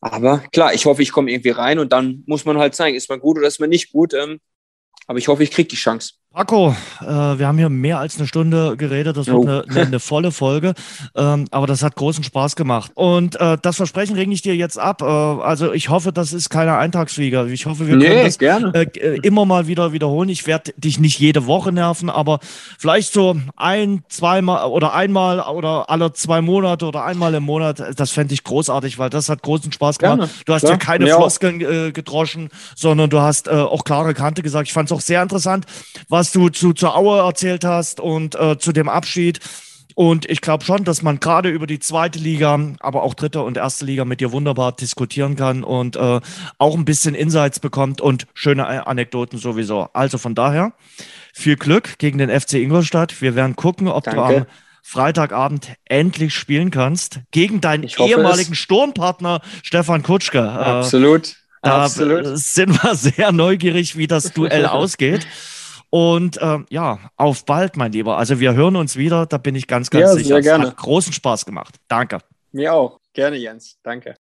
aber klar, ich hoffe, ich komme irgendwie rein und dann muss man halt zeigen, ist man gut oder ist man nicht gut. Aber ich hoffe, ich kriege die Chance. Paco, äh, wir haben hier mehr als eine Stunde geredet. Das wird eine, eine, eine, volle Folge. Ähm, aber das hat großen Spaß gemacht. Und äh, das Versprechen rege ich dir jetzt ab. Äh, also ich hoffe, das ist keine Eintagsflieger. Ich hoffe, wir können das äh, äh, immer mal wieder wiederholen. Ich werde dich nicht jede Woche nerven, aber vielleicht so ein, zweimal oder einmal oder alle zwei Monate oder einmal im Monat. Das fände ich großartig, weil das hat großen Spaß gemacht. Gerne. Du hast ja keine Floskeln äh, gedroschen, sondern du hast auch klare Kante gesagt. Ich fand es auch sehr interessant, was was du zu, zur Aue erzählt hast und äh, zu dem Abschied. Und ich glaube schon, dass man gerade über die zweite Liga, aber auch dritte und erste Liga mit dir wunderbar diskutieren kann und äh, auch ein bisschen Insights bekommt und schöne Anekdoten sowieso. Also von daher viel Glück gegen den FC Ingolstadt. Wir werden gucken, ob Danke. du am Freitagabend endlich spielen kannst gegen deinen ehemaligen es. Sturmpartner Stefan Kutschke. Äh, Absolut. Da Absolut. sind wir sehr neugierig, wie das Duell ausgeht. Und ähm, ja, auf bald, mein Lieber. Also wir hören uns wieder, da bin ich ganz, ganz ja, sicher. Sehr gerne. Es hat großen Spaß gemacht. Danke. Mir auch. Gerne, Jens. Danke.